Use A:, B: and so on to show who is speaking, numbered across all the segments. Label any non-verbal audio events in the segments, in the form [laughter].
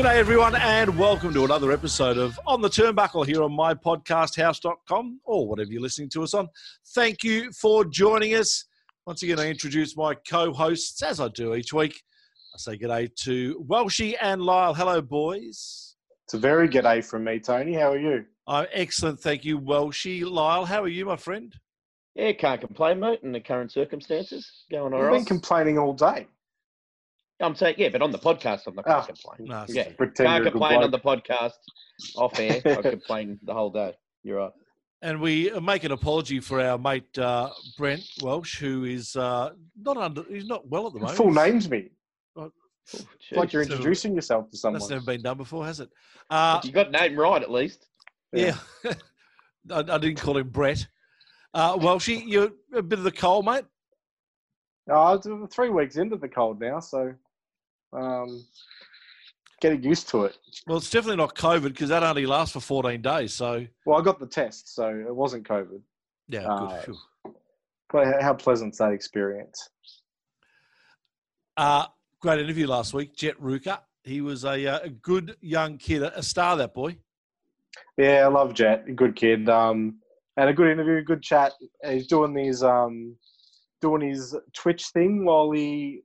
A: G'day, everyone, and welcome to another episode of On the Turnbuckle here on mypodcasthouse.com or whatever you're listening to us on. Thank you for joining us. Once again, I introduce my co hosts as I do each week. I say g'day to Welshie and Lyle. Hello, boys.
B: It's a very good day from me, Tony. How are you?
A: I'm excellent. Thank you, Welshie. Lyle, how are you, my friend?
C: Yeah, can't complain, mate, in the current circumstances. Going all
B: You've
C: right.
B: been complaining all day.
C: I'm saying, yeah, but on the podcast, I'm not going
B: Ah,
C: to complain.
A: no,
C: yeah,
A: true.
B: Pretend
C: can't
B: you're a good
C: complain on the podcast off air. [laughs] I complain the whole day. You're right.
A: And we make an apology for our mate uh, Brent Welsh, who is uh, not under, he's not well at the moment.
B: Full names me.
C: Oh,
B: like you're
A: So-
B: introducing yourself to someone.
A: That's never been done before, has it? Uh,
C: you got name right at least.
A: Yeah, [laughs] I, I didn't call him Brett. Uh, Welshie, you're a bit of the cold, mate.
B: Oh, it's three weeks into the cold now, so um, getting used to it.
A: Well, it's definitely not COVID because that only lasts for 14 days. So,
B: Well, I got the test, so it wasn't COVID.
A: yeah,
B: Uh,
A: good. Phew.
B: But how pleasant's that experience?
A: Uh, great interview last week. Jet Ruka. He was a, uh, a good young kid, a star, that boy.
B: Yeah, I love Jet. Good kid. Um, and a good interview, good chat. He's doing these, um, doing his Twitch thing while he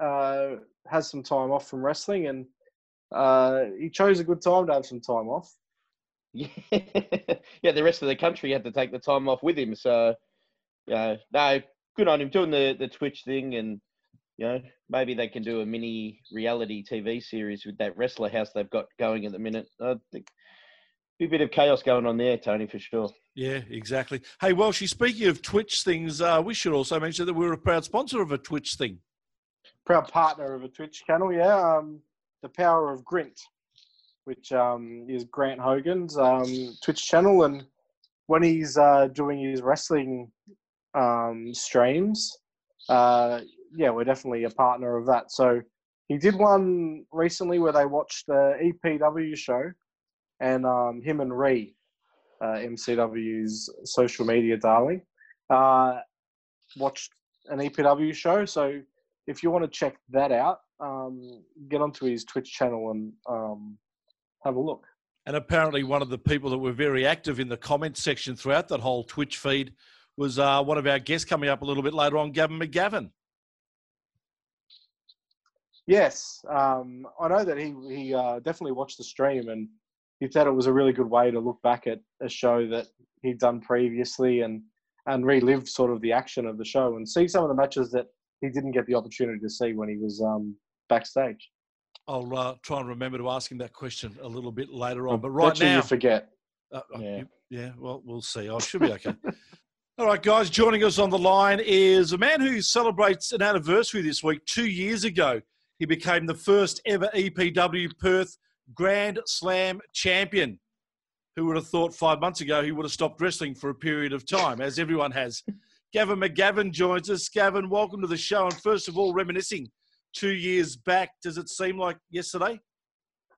B: uh, has some time off from wrestling, and uh, he chose a good time to have some time off.
C: Yeah, [laughs] yeah. The rest of the country had to take the time off with him. So, yeah, no, good on him doing the the Twitch thing, and you know maybe they can do a mini reality TV series with that wrestler house they've got going at the minute. I think a bit of chaos going on there, Tony, for sure.
A: Yeah, exactly. Hey, well, she's speaking of Twitch things, uh, we should also mention that we're a proud sponsor of a Twitch thing.
B: Proud partner of a Twitch channel, yeah. Um, the Power of Grint, which um, is Grant Hogan's um, Twitch channel, and when he's uh, doing his wrestling um, streams, uh, yeah, we're definitely a partner of that. So he did one recently where they watched the EPW show, and um, him and Ree, uh, MCW's social media darling, uh, watched an EPW show. So if you want to check that out, um, get onto his Twitch channel and um, have a look.
A: And apparently, one of the people that were very active in the comment section throughout that whole Twitch feed was uh, one of our guests coming up a little bit later on, Gavin McGavin.
B: Yes, um, I know that he he uh, definitely watched the stream and he thought it was a really good way to look back at a show that he'd done previously and and relive sort of the action of the show and see some of the matches that he didn't get the opportunity to see when he was um, backstage.
A: I'll uh, try and remember to ask him that question a little bit later on. But right now,
B: you forget.
A: Uh, uh,
C: Yeah.
A: yeah, well, we'll see. I should be okay. [laughs] All right, guys, joining us on the line is a man who celebrates an anniversary this week. Two years ago, he became the first ever EPW Perth Grand Slam champion. Who would have thought five months ago he would have stopped wrestling for a period of time, as everyone has? Gavin McGavin joins us. Gavin, welcome to the show. And first of all, reminiscing two years back, does it seem like yesterday?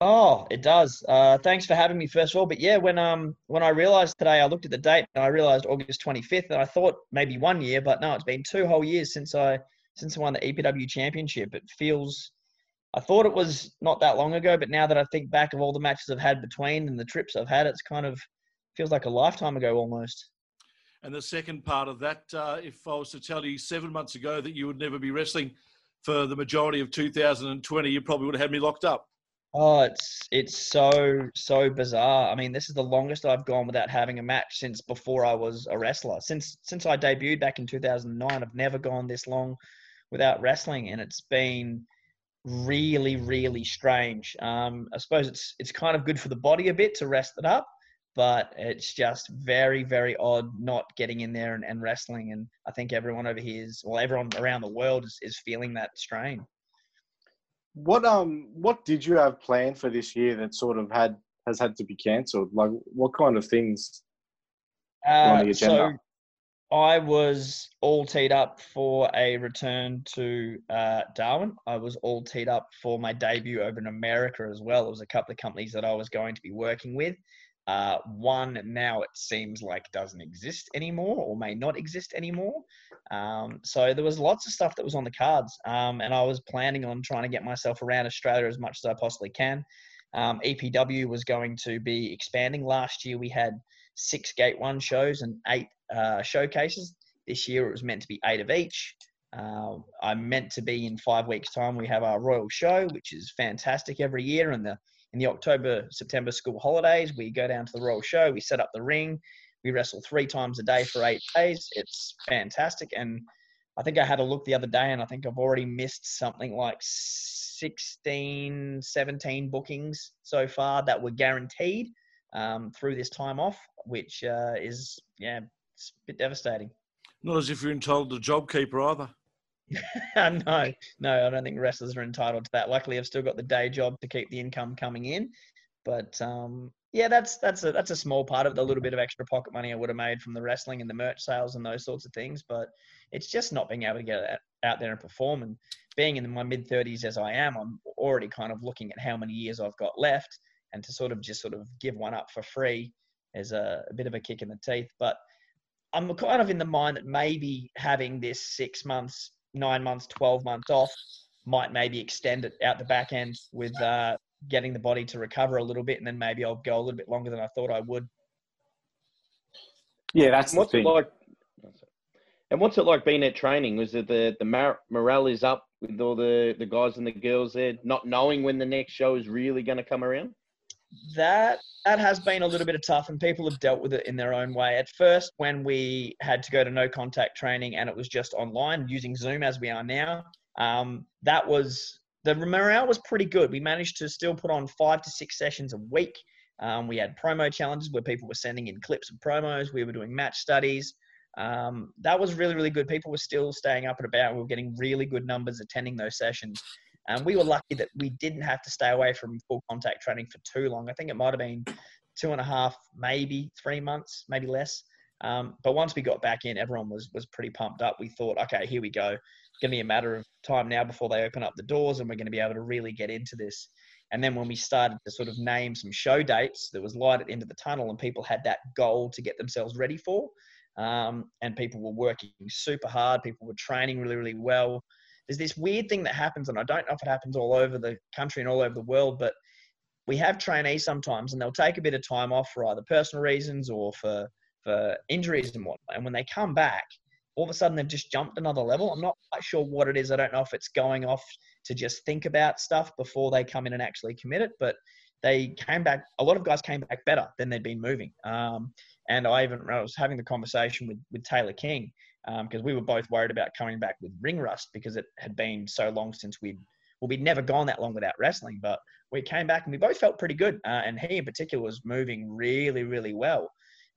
D: Oh, it does. Uh, thanks for having me, first of all. But yeah, when um when I realised today, I looked at the date and I realised August 25th, and I thought maybe one year, but no, it's been two whole years since I since I won the EPW championship. It feels, I thought it was not that long ago, but now that I think back of all the matches I've had between and the trips I've had, it's kind of feels like a lifetime ago almost.
A: And the second part of that, uh, if I was to tell you seven months ago that you would never be wrestling for the majority of 2020, you probably would have had me locked up.
D: Oh, it's it's so so bizarre. I mean, this is the longest I've gone without having a match since before I was a wrestler. Since since I debuted back in 2009, I've never gone this long without wrestling, and it's been really really strange. Um, I suppose it's it's kind of good for the body a bit to rest it up, but it's just very very odd not getting in there and, and wrestling. And I think everyone over here is, well, everyone around the world is, is feeling that strain.
B: What um what did you have planned for this year that sort of had has had to be cancelled? Like what kind of things were on the
D: Uh,
B: agenda?
D: so I was all teed up for a return to uh, Darwin. I was all teed up for my debut over in America as well. There was a couple of companies that I was going to be working with. Uh, one now it seems like doesn't exist anymore or may not exist anymore. Um, so there was lots of stuff that was on the cards, um, and I was planning on trying to get myself around Australia as much as I possibly can. Um, EPW was going to be expanding. Last year we had six Gate One shows and eight uh, showcases. This year it was meant to be eight of each. Uh, I'm meant to be in five weeks' time. We have our Royal Show, which is fantastic every year. and the in the October September school holidays, we go down to the Royal Show. We set up the ring. We wrestle three times a day for eight days. It's fantastic. And I think I had a look the other day, and I think I've already missed something like 16, 17 bookings so far that were guaranteed um, through this time off, which uh, is yeah, it's a bit devastating.
A: Not as if you're entitled to JobKeeper either. [laughs]
D: no, no, I don't think wrestlers are entitled to that. Luckily, I've still got the day job to keep the income coming in. But um, yeah, that's that's a that's a small part of the little bit of extra pocket money I would have made from the wrestling and the merch sales and those sorts of things. But it's just not being able to get out- there and perform. And being in my mid thirties as I am, I'm already kind of looking at how many years I've got left, and to sort of just sort of give one up for free is a, a bit of a kick in the teeth. But I'm kind of in the mind that maybe having this six months, nine months, 12 months off might maybe extend it out the back end with uh, getting the body to recover a little bit. And then maybe I'll go a little bit longer than I thought I would.
B: yeah, that's
C: And
B: the
C: what's it
B: thing.
C: like? And what's it like being at training? Was it the the mar- morale is up with all the the guys and the girls there, not knowing when the next show is really going to come around?
D: That that has been a little bit of tough, and people have dealt with it in their own way. At first, when we had to go to no contact training and it was just online using Zoom as we are now, um, that was the morale was pretty good. We managed to still put on five to six sessions a week. Um, we had promo challenges where people were sending in clips of promos. We were doing match studies. Um, that was really, really good. People were still staying up and about. We were getting really good numbers attending those sessions. And we were lucky that we didn't have to stay away from full contact training for too long. I think it might have been two and a half, maybe three months, maybe less. Um, but once we got back in, everyone was was pretty pumped up. We thought, okay, here we go. It's going to be a matter of time now before they open up the doors, and we're going to be able to really get into this. And then when we started to sort of name some show dates, there was light at the end of the tunnel, and people had that goal to get themselves ready for. Um, and people were working super hard. People were training really, really well. There's this weird thing that happens, and I don't know if it happens all over the country and all over the world, but we have trainees sometimes, and they'll take a bit of time off for either personal reasons or for for injuries and whatnot. And when they come back, all of a sudden they've just jumped another level. I'm not quite sure what it is. I don't know if it's going off to just think about stuff before they come in and actually commit it, but they came back. A lot of guys came back better than they'd been moving. Um, and I even I was having the conversation with with Taylor King because we were both worried about coming back with ring rust because it had been so long since we'd well we'd never gone that long without wrestling, but we came back and we both felt pretty good. Uh, and he in particular was moving really really well,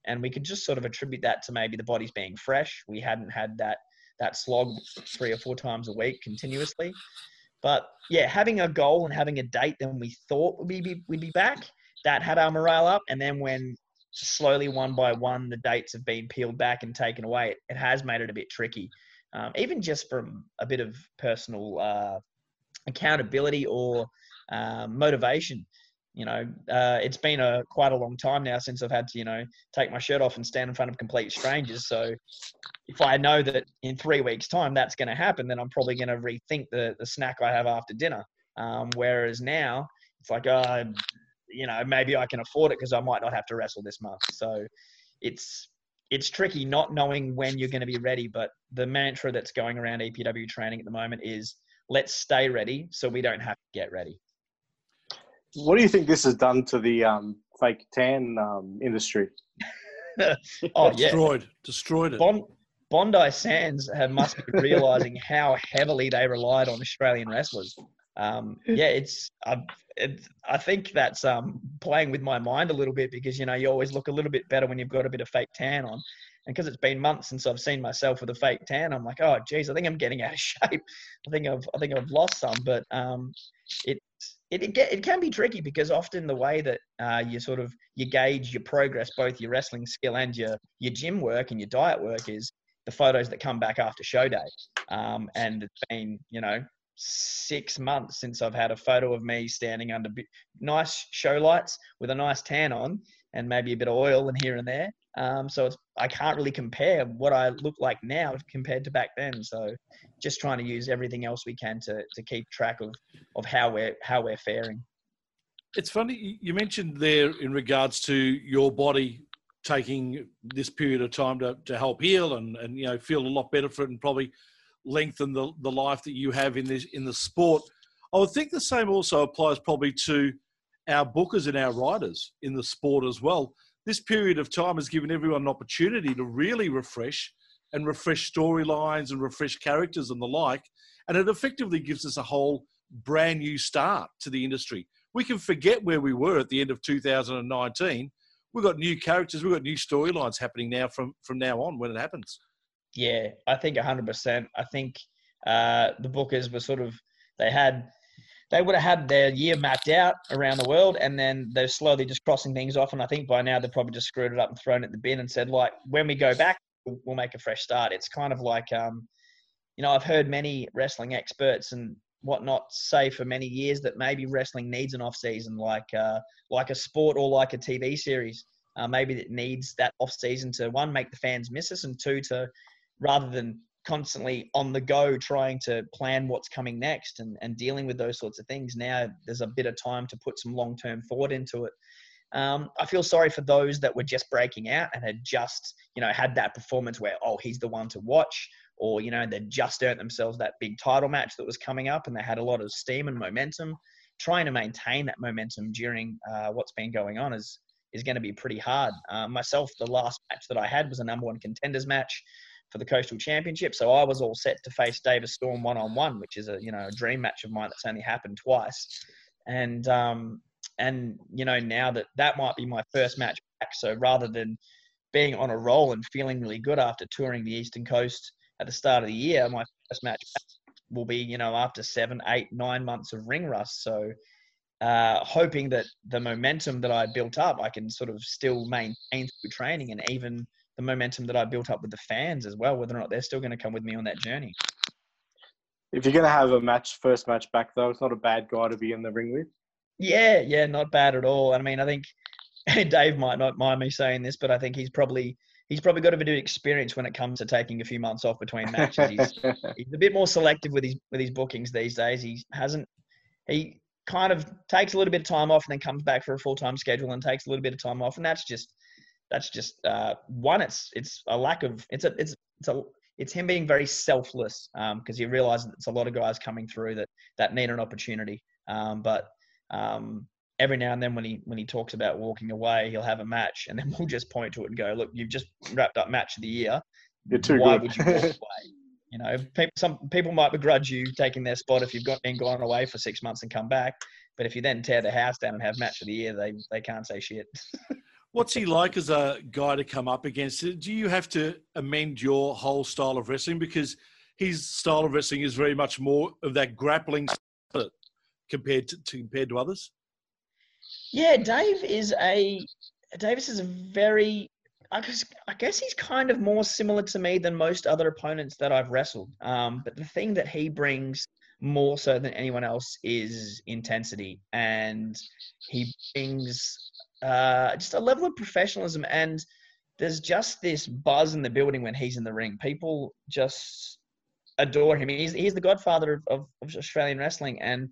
D: and we could just sort of attribute that to maybe the body's being fresh. We hadn't had that that slog three or four times a week continuously. But yeah, having a goal and having a date then we thought we'd be, we'd be back, that had our morale up. And then when slowly one by one the dates have been peeled back and taken away, it, has made it a bit tricky. Um, even just from a bit of personal uh, accountability or um, motivation. You know, uh, it's been a quite a long time now since I've had to, you know, take my shirt off and stand in front of complete strangers. So if I know that in three weeks' time that's going to happen, then I'm probably going to rethink the the snack I have after dinner. Um, whereas now it's like, uh, you know, maybe I can afford it because I might not have to wrestle this month. So it's it's tricky not knowing when you're going to be ready. But the mantra that's going around EPW training at the moment is let's stay ready so we don't have to get ready.
B: What do you think this has done to the um, fake tan um, industry? [laughs]
D: Oh yeah,
A: Destroyed, destroyed it.
D: Bond, Bondi Sands have must be realizing [laughs] how heavily they relied on Australian wrestlers. Um, [laughs] yeah, it's I, it, I think that's um, playing with my mind a little bit because you know you always look a little bit better when you've got a bit of fake tan on, and because it's been months since I've seen myself with a fake tan, I'm like, oh geez, I think I'm getting out of [laughs] shape. I think I've I think I've lost some, but um, it it it, get, it can be tricky because often the way that uh, you sort of you gauge your progress, both your wrestling skill and your your gym work and your diet work, is the photos that come back after show day. Um, and it's been you know six months since I've had a photo of me standing under nice show lights with a nice tan on and maybe a bit of oil and here and there. Um, so it's I can't really compare what I look like now compared to back then. So just trying to use everything else we can to to keep track of of how we're how we're faring.
A: It's funny you mentioned there in regards to your body taking this period of time to, to help heal and, and you know feel a lot better for it and probably lengthen the, the life that you have in this in the sport. I would think the same also applies probably to our bookers and our writers in the sport as well. This period of time has given everyone an opportunity to really refresh and refresh storylines and refresh characters and the like. And it effectively gives us a whole brand new start to the industry. We can forget where we were at the end of 2019. We've got new characters, we've got new storylines happening now from, from now on when it happens.
D: Yeah, I think 100%. I think uh, the bookers were sort of, they had, they would have had their year mapped out around the world and then they're slowly just crossing things off. And I think by now they've probably just screwed it up and thrown it in the bin and said, like, when we go back, we'll, make a fresh start. It's kind of like, um, you know, I've heard many wrestling experts and whatnot say for many years that maybe wrestling needs an off season, like uh, like a sport or like a TV series. Uh, maybe it needs that off season to one make the fans miss us, and two to rather than constantly on the go trying to plan what's coming next and, and dealing with those sorts of things. Now there's a bit of time to put some long term thought into it. Um, I feel sorry for those that were just breaking out and had just, you know, had that performance where, oh, he's the one to watch, or, you know, they just earned themselves that big title match that was coming up and they had a lot of steam and momentum. Trying to maintain that momentum during uh, what's been going on is is going to be pretty hard. Uh, myself, the last match that I had was a number one contenders match for the Coastal Championship, so I was all set to face Davis Storm one on one, which is a you know a dream match of mine that's only happened twice, and um, and you know now that that might be my first match back, so rather than being on a roll and feeling really good after touring the Eastern Coast at the start of the year, my first match will be you know after seven, eight, nine months of ring rust, so. Uh, hoping that the momentum that I built up, I can sort of still maintain through training, and even the momentum that I built up with the fans as well, whether or not they're still going to come with me on that journey.
B: If you're going to have a match, first match back though, it's not a bad guy to be in the ring with.
D: Yeah, yeah, not bad at all. I mean, I think [laughs] Dave might not mind me saying this, but I think he's probably he's probably got a bit of experience when it comes to taking a few months off between matches. He's, [laughs] he's a bit more selective with his with his bookings these days. He hasn't he kind of takes a little bit of time off and then comes back for a full time schedule and takes a little bit of time off, and that's just that's just uh, one. It's it's a lack of it's a it's it's a it's him being very selfless because he realizes that it's a lot of guys coming through that that need an opportunity. Um, but um, every now and then when he when he talks about walking away, he'll have a match, and then we'll just point to it and go, "Look, you've just wrapped up match of the year.
B: You're too
D: Why
B: good.
D: would you walk away?" You know, people, some people might begrudge you taking their spot if you've got been gone away for six months and come back. But if you then tear the house down and have match of the year, they they can't say shit. [laughs]
A: What's he like as a guy to come up against? Do you have to amend your whole style of wrestling because his style of wrestling is very much more of that grappling compared to, to compared to others?
D: Yeah, Dave is a Davis is a very I guess, I guess he's kind of more similar to me than most other opponents that I've wrestled. Um, but the thing that he brings more so than anyone else is intensity, and he brings uh, just a level of professionalism. And there's just this buzz in the building when he's in the ring. People just adore him. He's he's the godfather of, of, Australian wrestling, and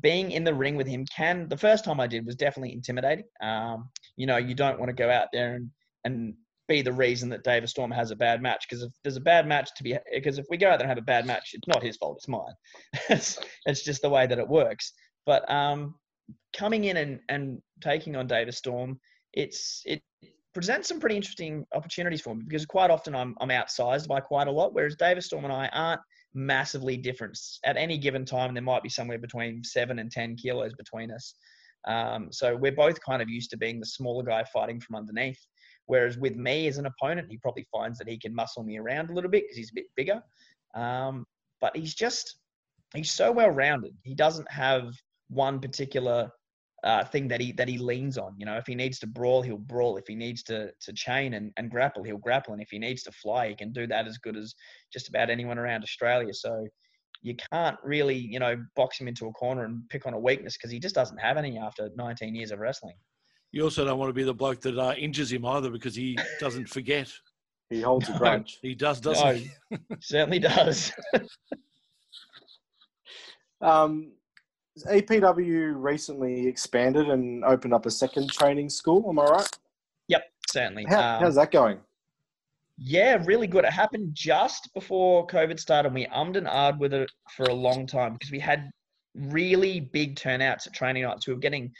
D: being in the ring with him can the first time I did was definitely intimidating. Um, you know, you don't want to go out there and and be the reason that Davis Storm has a bad match because if there's a bad match to be because if we go out there and have a bad match, it's not his fault, it's mine. [laughs] it's, it's just the way that it works. But um, coming in and, and taking on Davis Storm, it's it presents some pretty interesting opportunities for me because quite often I'm I'm outsized by quite a lot, whereas Davis Storm and I aren't massively different. At any given time, there might be somewhere between seven and ten kilos between us. Um, so we're both kind of used to being the smaller guy fighting from underneath. Whereas with me as an opponent, he probably finds that he can muscle me around a little bit because he's a bit bigger. Um, but he's just he's so well rounded. He doesn't have one particular uh, thing that he that he leans on. You know, if he needs to brawl, he'll brawl. If he needs to to chain and, and grapple, he'll grapple. And if he needs to fly, he can do that as good as just about anyone around Australia. So you can't really, you know, box him into a corner and pick on a weakness because he just doesn't have any after 19 years of wrestling.
A: You also don't want to be the bloke that uh, injures him either because he doesn't forget.
B: He holds a grudge.
A: He does, doesn't
D: No,
A: he? [laughs]
D: certainly does. [laughs]
B: Um, EPW recently expanded and opened up a second training school. Am I right?
D: yep, certainly.
B: How,
D: Um,
B: how's that going?
D: Yeah, really good. It happened just before COVID started. And we ummed and ahed with it for a long time because we had really big turnouts at training nights. We were getting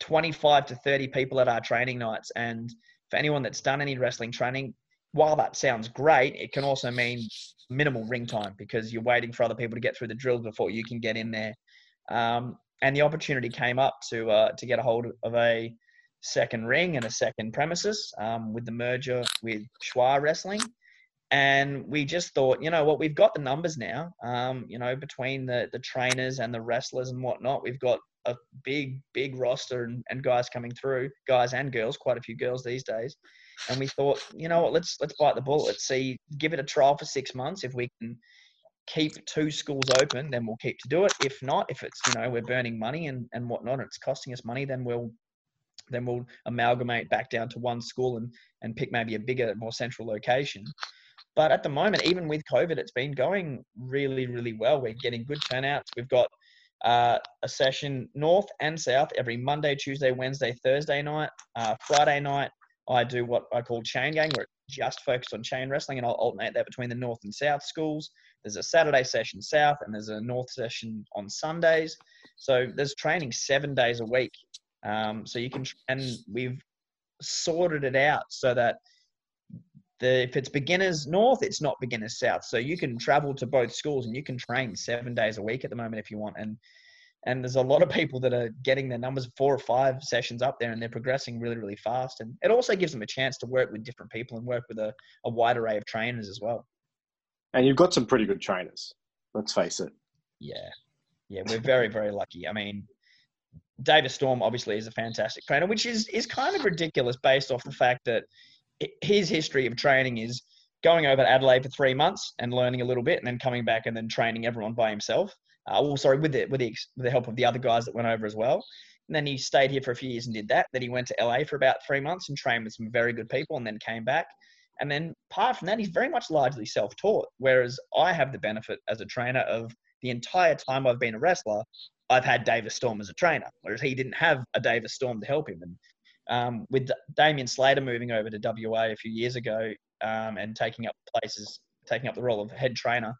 D: 25 to 30 people at our training nights. And for anyone that's done any wrestling training, while that sounds great, it can also mean minimal ring time because you're waiting for other people to get through the drills before you can get in there. Um, and the opportunity came up to uh, to get a hold of a second ring and a second premises um, with the merger with Schwa Wrestling. And we just thought, you know what, we've got the numbers now. Um, you know, between the the trainers and the wrestlers and whatnot, we've got a big, big roster and, and guys coming through, guys and girls, quite a few girls these days. And we thought, you know what, let's let's bite the bullet. Let's see, give it a trial for six months. If we can keep two schools open, then we'll keep to do it. If not, if it's you know we're burning money and and whatnot, and it's costing us money, then we'll then we'll amalgamate back down to one school and and pick maybe a bigger, more central location. But at the moment, even with COVID, it's been going really, really well. We're getting good turnouts. We've got uh, a session north and south every Monday, Tuesday, Wednesday, Thursday night. Uh, Friday night, I do what I call chain gang, where it's just focused on chain wrestling, and I'll alternate that between the north and south schools. There's a Saturday session south, and there's a north session on Sundays. So there's training seven days a week. Um, so you can, and we've sorted it out so that the if it's beginners north, it's not beginners south. So you can travel to both schools and you can train seven days a week at the moment if you want. And and there's a lot of people that are getting their numbers four or five sessions up there and they're progressing really, really fast. And it also gives them a chance to work with different people and work with a, a wide array of trainers as well.
B: And you've got some pretty good trainers. Let's face it.
D: Yeah. Yeah, we're very, very lucky. I mean, Davis Storm obviously is a fantastic trainer, which is is kind of ridiculous based off the fact that his history of training is going over to Adelaide for three months and learning a little bit, and then coming back and then training everyone by himself. Uh, well, sorry, with the with the with the help of the other guys that went over as well. And then he stayed here for a few years and did that. Then he went to LA for about three months and trained with some very good people, and then came back. And then apart from that, he's very much largely self-taught. Whereas I have the benefit as a trainer of the entire time I've been a wrestler, I've had Davis Storm as a trainer, whereas he didn't have a Davis Storm to help him. And um, with Damien Slater moving over to WA a few years ago um, and taking up places, taking up the role of head trainer,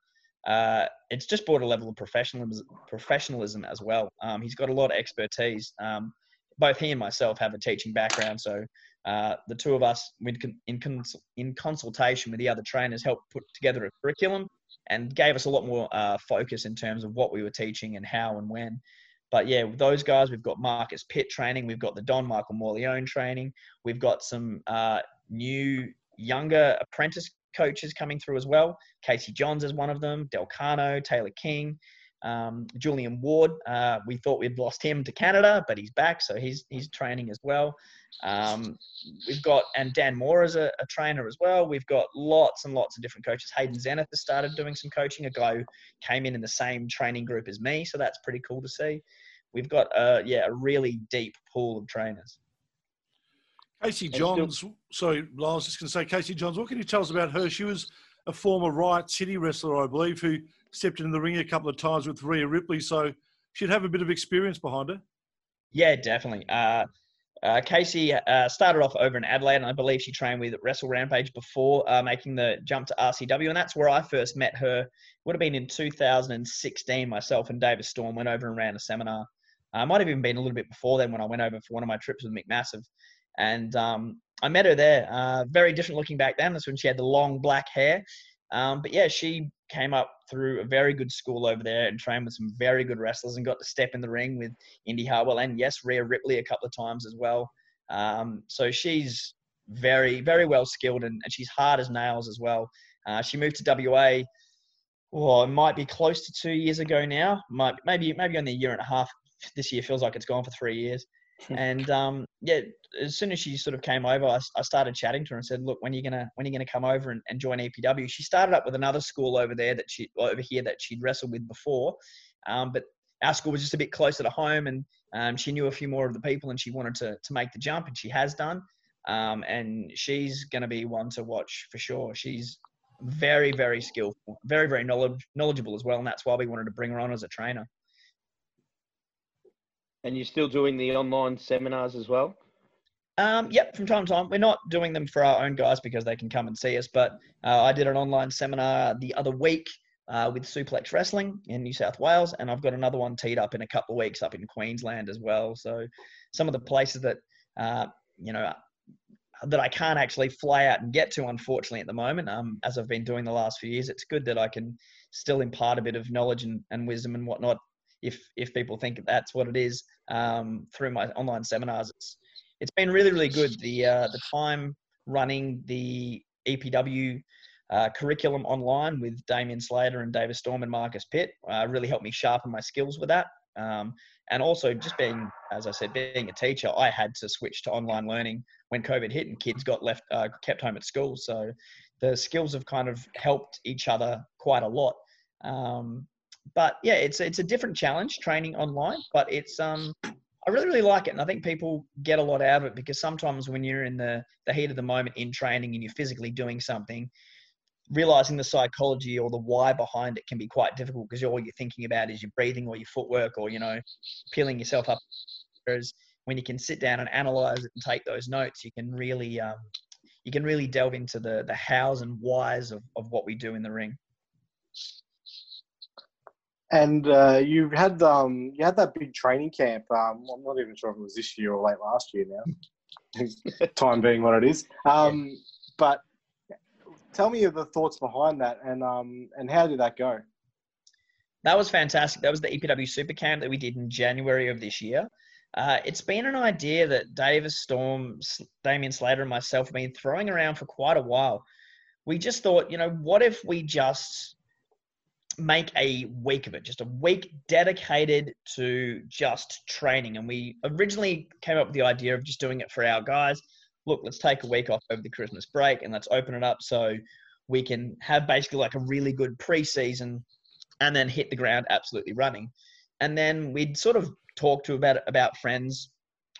D: uh, it's just brought a level of professionalism, professionalism as well. Um, he's got a lot of expertise. Um, both he and myself have a teaching background, so uh, the two of us, in, cons- in consultation with the other trainers, helped put together a curriculum and gave us a lot more uh, focus in terms of what we were teaching and how and when. But yeah, with those guys, we've got Marcus Pitt training, we've got the Don Michael Morleone training, we've got some uh, new younger apprentice coaches coming through as well. Casey Johns is one of them, Del Cano, Taylor King, um, Julian Ward. Uh, we thought we'd lost him to Canada, but he's back, so he's he's training as well. Um, we've got and Dan Moore is a, a trainer as well. We've got lots and lots of different coaches. Hayden Zenith has started doing some coaching. A guy who came in in the same training group as me, so that's pretty cool to see. We've got uh, yeah a really deep pool of trainers.
A: Casey
B: And still-
A: Johns, sorry, I was just going to say, Casey Johns, what can you tell us about her? She was a former Riot City wrestler, I believe, who stepped in the ring a couple of times with Rhea Ripley, so she'd have a bit of experience behind her.
D: Yeah, definitely. Uh, uh, Casey uh, started off over in Adelaide, and I believe she trained with Wrestle Rampage before uh, making the jump to RCW, and that's where I first met her. Would have been in 2016. Myself and Davis Storm went over and ran a seminar Uh, might have even been a little bit before then when I went over for one of my trips with McMassive. And um, I met her there. Uh, very different looking back then. That's when she had the long black hair. Um, but yeah, she came up through a very good school over there and trained with some very good wrestlers and got to step in the ring with Indy Hartwell and yes, Rhea Ripley a couple of times as well. Um, so she's very, very well skilled and, and she's hard as nails as well. Uh, she moved to WA. Well, it might be close to two years ago now. Might maybe maybe only a year and a half. This year feels like it's gone for three years. And um, yeah, as soon as she sort of came over, I, I, started chatting to her and said, "Look, when are you gonna when are you gonna come over and, and, join EPW?" She started up with another school over there that she over here that she'd wrestled with before, um, but our school was just a bit closer to home, and um, she knew a few more of the people, and she wanted to to make the jump, and she has done. Um, and she's going to be one to watch for sure. She's very, very skillful, very, very knowledge, knowledgeable as well, and that's why we wanted to bring her on as a trainer.
C: And you're still doing the online seminars as well?
D: Um, yep, from time to time. We're not doing them for our own guys because they can come and see us, but uh, I did an online seminar the other week uh, with Suplex Wrestling in New South Wales, and I've got another one teed up in a couple of weeks up in Queensland as well. So some of the places that uh, you know that I can't actually fly out and get to, unfortunately, at the moment. Um, as I've been doing the last few years, it's good that I can still impart a bit of knowledge and, and wisdom and whatnot. If if people think that's what it is um, through my online seminars, it's it's been really really good. The uh, the time running the EPW uh, curriculum online with Damien Slater and Davis Storm and Marcus Pitt uh, really helped me sharpen my skills with that. Um, and also just being, as I said, being a teacher, I had to switch to online learning when COVID hit and kids got left, uh, kept home at school. So the skills have kind of helped each other quite a lot. Um, but yeah, it's it's a different challenge training online, but it's um I really really like it, and I think people get a lot out of it because sometimes when you're in the the heat of the moment in training and you're physically doing something, realizing the psychology or the why behind it can be quite difficult because all you're thinking about is your breathing or your footwork or you know peeling yourself up. Whereas when you can sit down and analyze it and take those notes you can really um, you can really delve into the the hows and whys of, of what we do in the ring
B: and uh, you had um, you had that big training camp. Um, I'm not even sure if it was this year or late last year now. [laughs] Time being what it is. Um, but tell me the thoughts behind that and um and how did that go?
D: That was fantastic. That was the EPW Super Camp that we did in January of this year. Uh, it's been an idea that Davis Storm, Damien Slater, and myself have been throwing around for quite a while. We just thought, you know, what if we just make a week of it, just a week dedicated to just training? And we originally came up with the idea of just doing it for our guys look, let's take a week off over the Christmas break and let's open it up so we can have basically like a really good preseason and then hit the ground absolutely running. And then we'd sort of talk to about about friends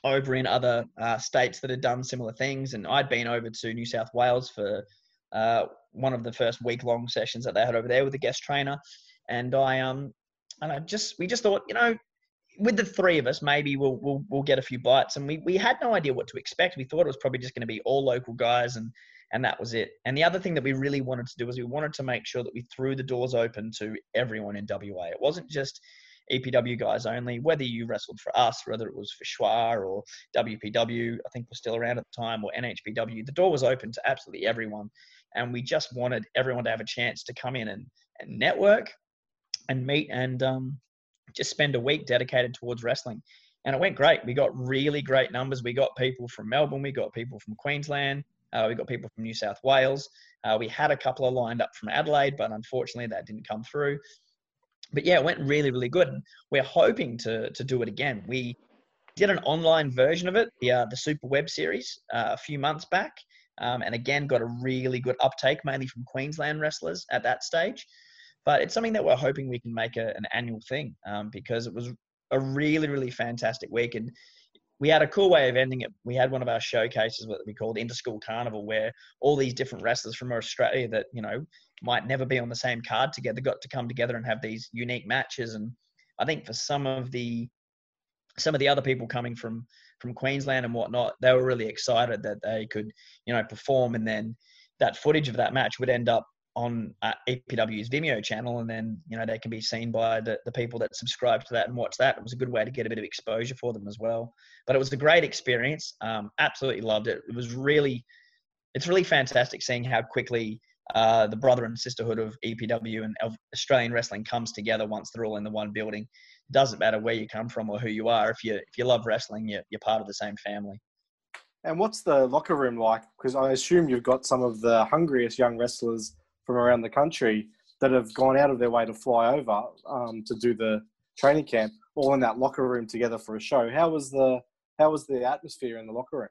D: over in other uh, states that had done similar things. And I'd been over to New South Wales for uh, one of the first week long sessions that they had over there with a guest trainer. And I um and I just we just thought, you know, with the three of us, maybe we'll we'll we'll get a few bites. And we we had no idea what to expect. We thought it was probably just going to be all local guys, and and that was it. And the other thing that we really wanted to do was we wanted to make sure that we threw the doors open to everyone in WA. It wasn't just EPW guys only. Whether you wrestled for us, whether it was for Schwa or WPW, I think was still around at the time, or NHPW, the door was open to absolutely everyone. And we just wanted everyone to have a chance to come in and, and network and meet and um, just spend a week dedicated towards wrestling. And it went great. We got really great numbers. We got people from Melbourne, we got people from Queensland, uh, we got people from New South Wales. Uh, we had a couple of lined up from Adelaide, but unfortunately that didn't come through. But yeah, it went really, really good. And we're hoping to, to do it again. We did an online version of it, the, uh, the Super Web series, uh, a few months back. Um, and again, got a really good uptake, mainly from Queensland wrestlers at that stage. But it's something that we're hoping we can make a, an annual thing um, because it was a really, really fantastic week. And we had a cool way of ending it. We had one of our showcases, what we called Interschool Carnival, where all these different wrestlers from Australia that, you know, might never be on the same card together got to come together and have these unique matches. And I think for some of the some of the other people coming from from Queensland and whatnot, they were really excited that they could, you know, perform and then that footage of that match would end up on uh, EPW's Vimeo channel, and then you know they can be seen by the, the people that subscribe to that and watch that. It was a good way to get a bit of exposure for them as well. But it was a great experience. Um, absolutely loved it. It was really, it's really fantastic seeing how quickly uh, the brother and sisterhood of EPW and Australian wrestling comes together once they're all in the one building. It doesn't matter where you come from or who you are. If you if you love wrestling, you're, you're part of the same family.
B: And what's the locker room like? Because I assume you've got some of the hungriest young wrestlers from around the country that have gone out of their way to fly over um, to do the training camp, all in that locker room together for a show. How was the how was the atmosphere in the locker room?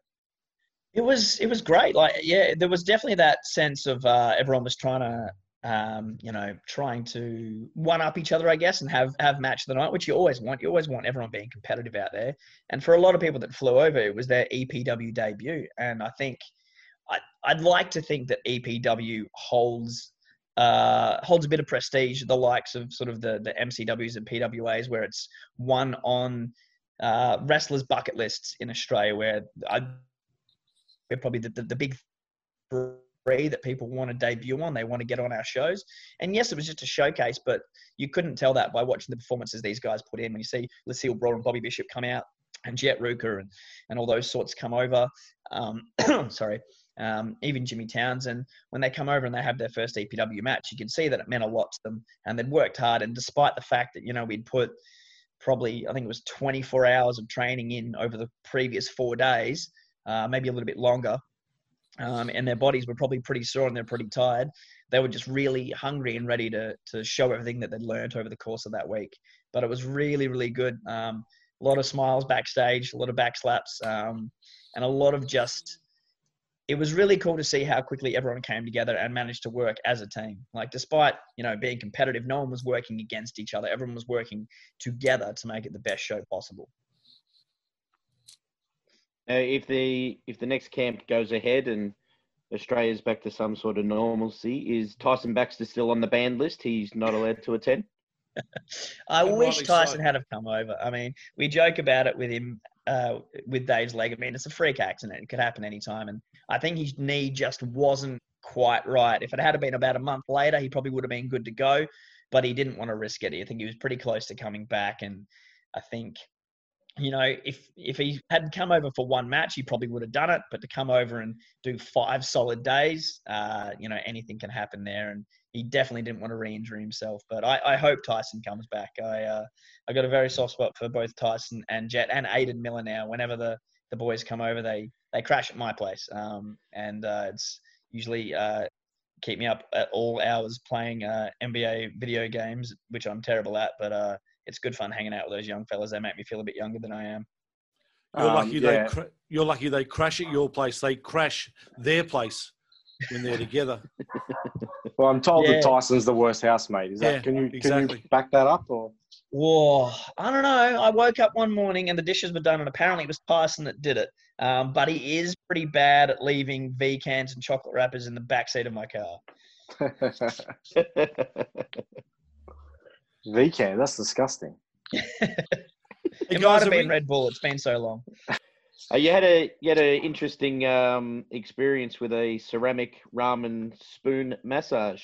D: It was it was great. Like yeah, there was definitely that sense of uh, everyone was trying to um, you know trying to one up each other, I guess, and have have match the night, which you always want. You always want everyone being competitive out there. And for a lot of people that flew over, it was their EPW debut, and I think I, I'd like to think that EPW holds uh, holds a bit of prestige, the likes of sort of the the MCWs and PWAs, where it's one on uh, wrestlers' bucket lists in Australia, where I we're probably the, the, the big three that people want to debut on. They want to get on our shows. And yes, it was just a showcase, but you couldn't tell that by watching the performances these guys put in. When you see Lucille Broad and Bobby Bishop come out, and Jet Ruka and, and all those sorts come over. Um, [clears throat] sorry. Um, even Jimmy Townsend, when they come over and they have their first EPW match, you can see that it meant a lot to them and they'd worked hard. And despite the fact that, you know, we'd put probably, I think it was 24 hours of training in over the previous four days, uh, maybe a little bit longer, um, and their bodies were probably pretty sore and they're pretty tired. They were just really hungry and ready to to show everything that they'd learned over the course of that week. But it was really really good. Um, a lot of smiles backstage, a lot of backslaps, um, and a lot of just. It was really cool to see how quickly everyone came together and managed to work as a team. Like, despite you know being competitive, no one was working against each other. Everyone was working together to make it the best show possible.
C: Uh, if the if the next camp goes ahead and Australia's back to some sort of normalcy, is Tyson Baxter still on the banned list? He's not allowed to attend.
D: I
A: And
D: wish Tyson
A: so.
D: had have come over. I mean, we joke about it with him, uh, with Dave's leg. I mean, it's a freak accident; it could happen anytime. And I think his knee just wasn't quite right. If it had been about a month later, he probably would have been good to go. But he didn't want to risk it. I think he was pretty close to coming back, and I think you know, if if he hadn't come over for one match, he probably would have done it. But to come over and do five solid days, uh, you know, anything can happen there. And he definitely didn't want to re-injure himself. But I, I hope Tyson comes back. I uh, I got a very soft spot for both Tyson and Jet and Aiden Miller now. Whenever the the boys come over, they they crash at my place, um, and uh, it's usually uh, keep me up at all hours playing uh, NBA video games, which I'm terrible at. But uh, it's good fun hanging out with those young fellas. They make me feel a bit younger than I am.
A: You're
B: Um,
A: lucky
B: yeah.
A: they cra- you're lucky they crash at your place. They crash their place when they're together. [laughs]
B: Well, I'm told
D: Yeah.
B: that Tyson's the worst housemate. Is that
A: Yeah,
B: can you can you back that up or?
D: Whoa, I don't know. I woke up one morning and the dishes were done, and apparently it was Tyson that did it. Um, but he is pretty bad at leaving V cans and chocolate wrappers in the backseat of my car. [laughs]
B: VCAN, that's disgusting. [laughs]
A: Hey,
D: It
A: guys,
D: might have been
A: we-
D: Red Bull. It's been so long.
C: Uh, you had a you had an interesting um, experience with a ceramic ramen spoon massage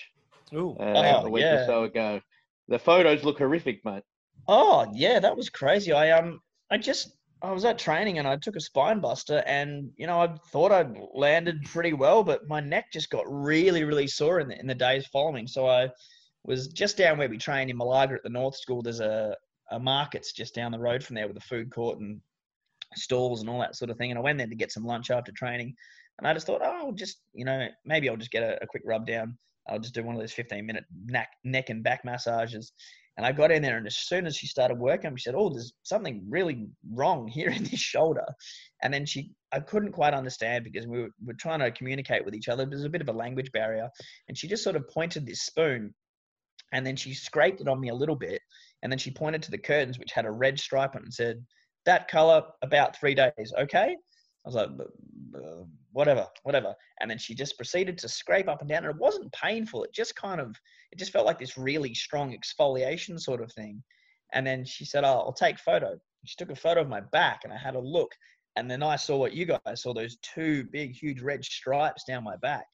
A: Ooh.
C: uh,
D: Oh,
C: a week
D: yeah.
C: or so ago. The photos look horrific, mate.
D: Oh yeah, that was crazy. I um, I just I was at training and I took a spine buster, and you know I thought I'd landed pretty well, but my neck just got really really sore in the in the days following. So I was just down where we train in Malaga at the North School. There's a a market's just down the road from there with a food court and stalls and all that sort of thing. And I went there to get some lunch after training, and I just thought, oh, I'll just you know maybe I'll just get a, a quick rub down. I'll just do one of those 15 minute neck neck and back massages. And I got in there, and as soon as she started working, she said, "Oh, there's something really wrong here [laughs] in this shoulder." And then she, I couldn't quite understand because we were, were trying to communicate with each other. There's a bit of a language barrier, and she just sort of pointed this spoon, and then she scraped it on me a little bit, and then she pointed to the curtains, which had a red stripe on it, and said, "That color, about three days, okay?" I was like, whatever, whatever. And then she just proceeded to scrape up and down. And it wasn't painful. It just kind of, it just felt like this really strong exfoliation sort of thing. And then she said, oh, I'll take photo. She took a photo of my back and I had a look. And then I saw what you guys saw, those two big, huge red stripes down my back.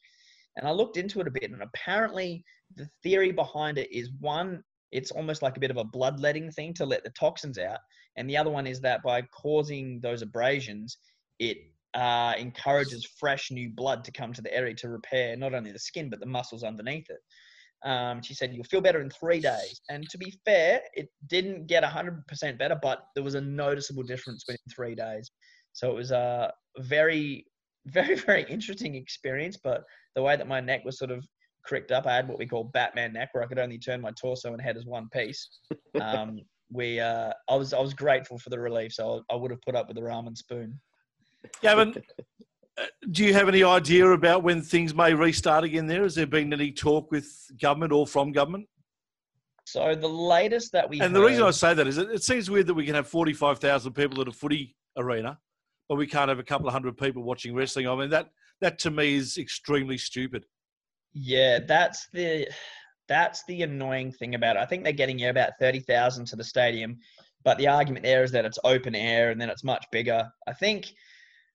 D: And I looked into it a bit, and apparently the theory behind it is one, it's almost like a bit of a bloodletting thing to let the toxins out, and the other one is that by causing those abrasions, it uh, encourages fresh new blood to come to the area to repair not only the skin but the muscles underneath it. Um, she said you'll feel better in three days. And to be fair, it didn't get 100% better, but there was a noticeable difference within three days. So it was a very, [laughs] very, very interesting experience. But the way that my neck was sort of cricked up, I had what we call Batman neck, where I could only turn my torso and head as one piece. [laughs] Um, we, uh, I was, I was grateful for the relief, so I would have put up with the ramen spoon.
A: Gavin, uh, do you have any idea about when things may restart again there? Has there been any talk with government or from government?
D: So the latest that we
A: And the reason I say that is it, it seems weird that we can have 45,000 people at a footy arena, but we can't have a couple of hundred people watching wrestling. I mean, that, that to me is extremely stupid.
D: Yeah, that's the that's the annoying thing about it. I think they're getting you about thirty thousand to the stadium, but the argument there is that it's open air and then it's much bigger. I think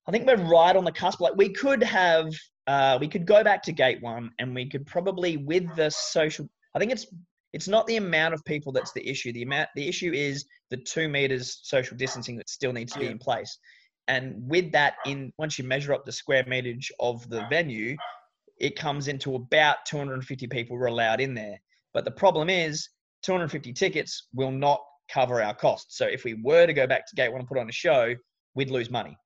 D: I think we're right on the cusp. Like we could have uh, we could go back to gate one and we could probably with the social. I think it's it's not the amount of people that's the issue. The amount the issue is the two meters social distancing that still needs to be in place. And with that, in once you measure up the square meterage of the venue, it comes into about 250 people were allowed in there. But the problem is 250 tickets will not cover our costs. So if we were to go back to Gate One and put on a show, we'd lose money.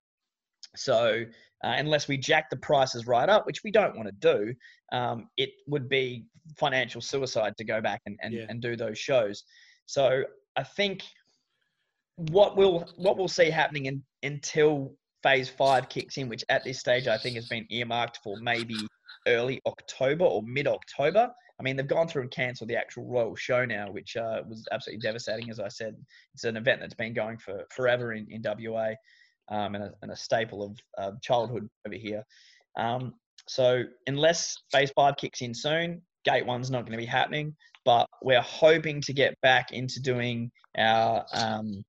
D: So uh, unless we jack the prices right up, which we don't want to do, um, it would be financial suicide to go back and, and,
A: Yeah.
D: and do those shows. So I think what we'll what we'll see happening in, until phase five kicks in, which at this stage I think has been earmarked for maybe early October or mid October. I mean, they've gone through and cancelled the actual Royal Show now, which uh, was absolutely devastating. As I said, it's an event that's been going for forever in, in WA um, and, a, and a staple of uh, childhood over here. Um, so, unless Phase 5 kicks in soon, Gate 1's not going to be happening. But we're hoping to get back into doing our, um,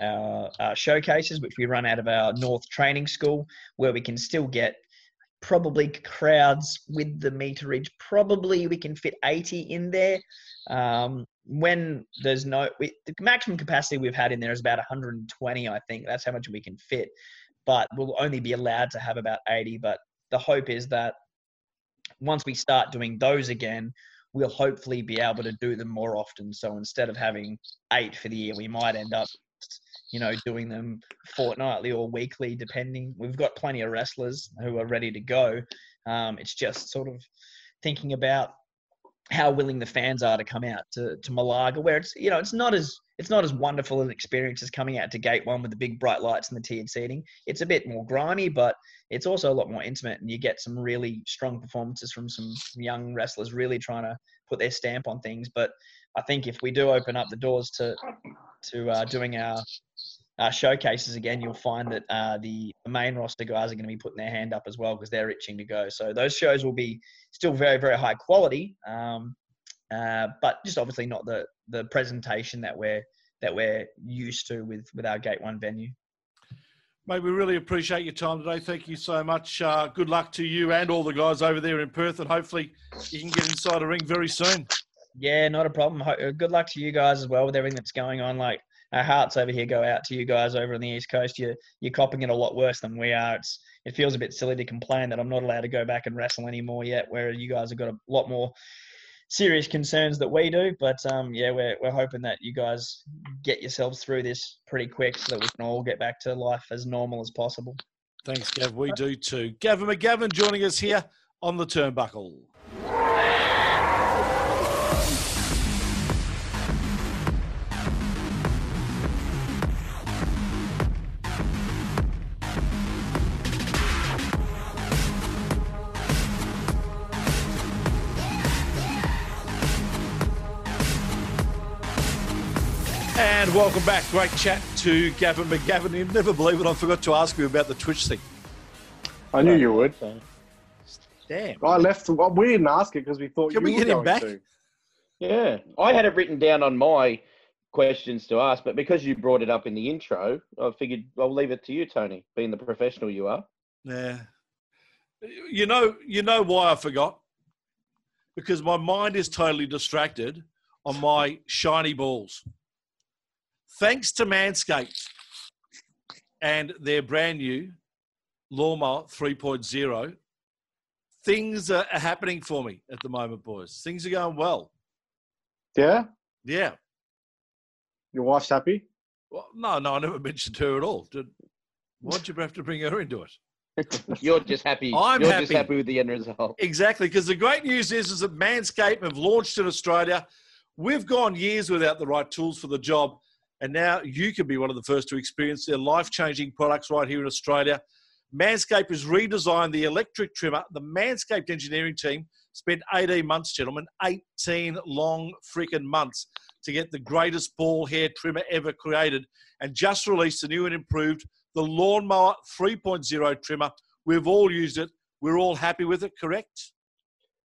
D: our, our showcases, which we run out of our North Training School, where we can still get probably crowds with the meterage. Probably we can fit 80 in there. Um, when there's no, we, the maximum capacity we've had in there is about 120, I think. That's how much we can fit. But we'll only be allowed to have about 80. But the hope is that once we start doing those again, we'll hopefully be able to do them more often. So instead of having eight for the year, we might end up, you know, doing them fortnightly or weekly, depending. We've got plenty of wrestlers who are ready to go. Um, it's just sort of thinking about how willing the fans are to come out to, to Malaga, where it's you know it's not as it's not as wonderful an experience as coming out to Gate One with the big bright lights and the tiered seating. It's a bit more grimy, but it's also a lot more intimate, and you get some really strong performances from some young wrestlers really trying to put their stamp on things. But I think if we do open up the doors to to uh, doing our uh, showcases again, you'll find that uh, the main roster guys are going to be putting their hand up as well because they're itching to go. So those shows will be still very very high quality, um, uh, but just obviously not the the presentation that we're that we're used to with with our Gate One venue.
A: Mate, we really appreciate your time today. Thank you so much. Uh, good luck to you and all the guys over there in Perth, and hopefully you can get inside a ring very soon.
D: Yeah, not a problem. Uh, Good luck to you guys as well with everything that's going on. Like our hearts over here go out to you guys over on the East Coast. You're you're copping it a lot worse than we are. It's it feels a bit silly to complain that I'm not allowed to go back and wrestle anymore yet, where you guys have got a lot more serious concerns that we do. But um, yeah, we're we're hoping that you guys get yourselves through this pretty quick so that we can all get back to life as normal as possible.
A: Thanks, Gav. We do too. Gavin McGavin joining us here on the turnbuckle. Welcome back. Great chat to Gavin McGavin. You'd never believe it. I forgot to ask you about the Twitch thing.
B: I knew you would.
C: So,
A: Damn.
B: I left. Well, we didn't ask it because we thought
A: Can
B: you
A: we
B: were
A: get him back?
B: to.
C: yeah, I had it written down on my questions to ask, but because you brought it up in the intro, I figured I'll leave it to you, Tony, being the professional you are.
A: Yeah. You know, you know why I forgot? Because my mind is totally distracted on my shiny balls. Thanks to Manscaped and their brand new Lawnmower 3.0, things are are happening for me at the moment, boys. Things are going well.
B: Yeah,
A: Yeah.
B: your wife's happy.
A: Well, no, no, I never mentioned her at all. Did, why'd you have to bring her into it? [laughs]
C: You're just happy.
A: I'm
C: You're
A: happy.
C: just happy with the end result.
A: Exactly, because the great news is, is that Manscaped have launched in Australia. We've gone years without the right tools for the job, and now you can be one of the first to experience their life-changing products right here in Australia. Manscaped has redesigned the electric trimmer. The Manscaped engineering team spent 18 months, gentlemen, 18 long freaking months to get the greatest ball hair trimmer ever created, and just released the new and improved the Lawnmower 3.0 trimmer. We've all used it. We're all happy with it, correct?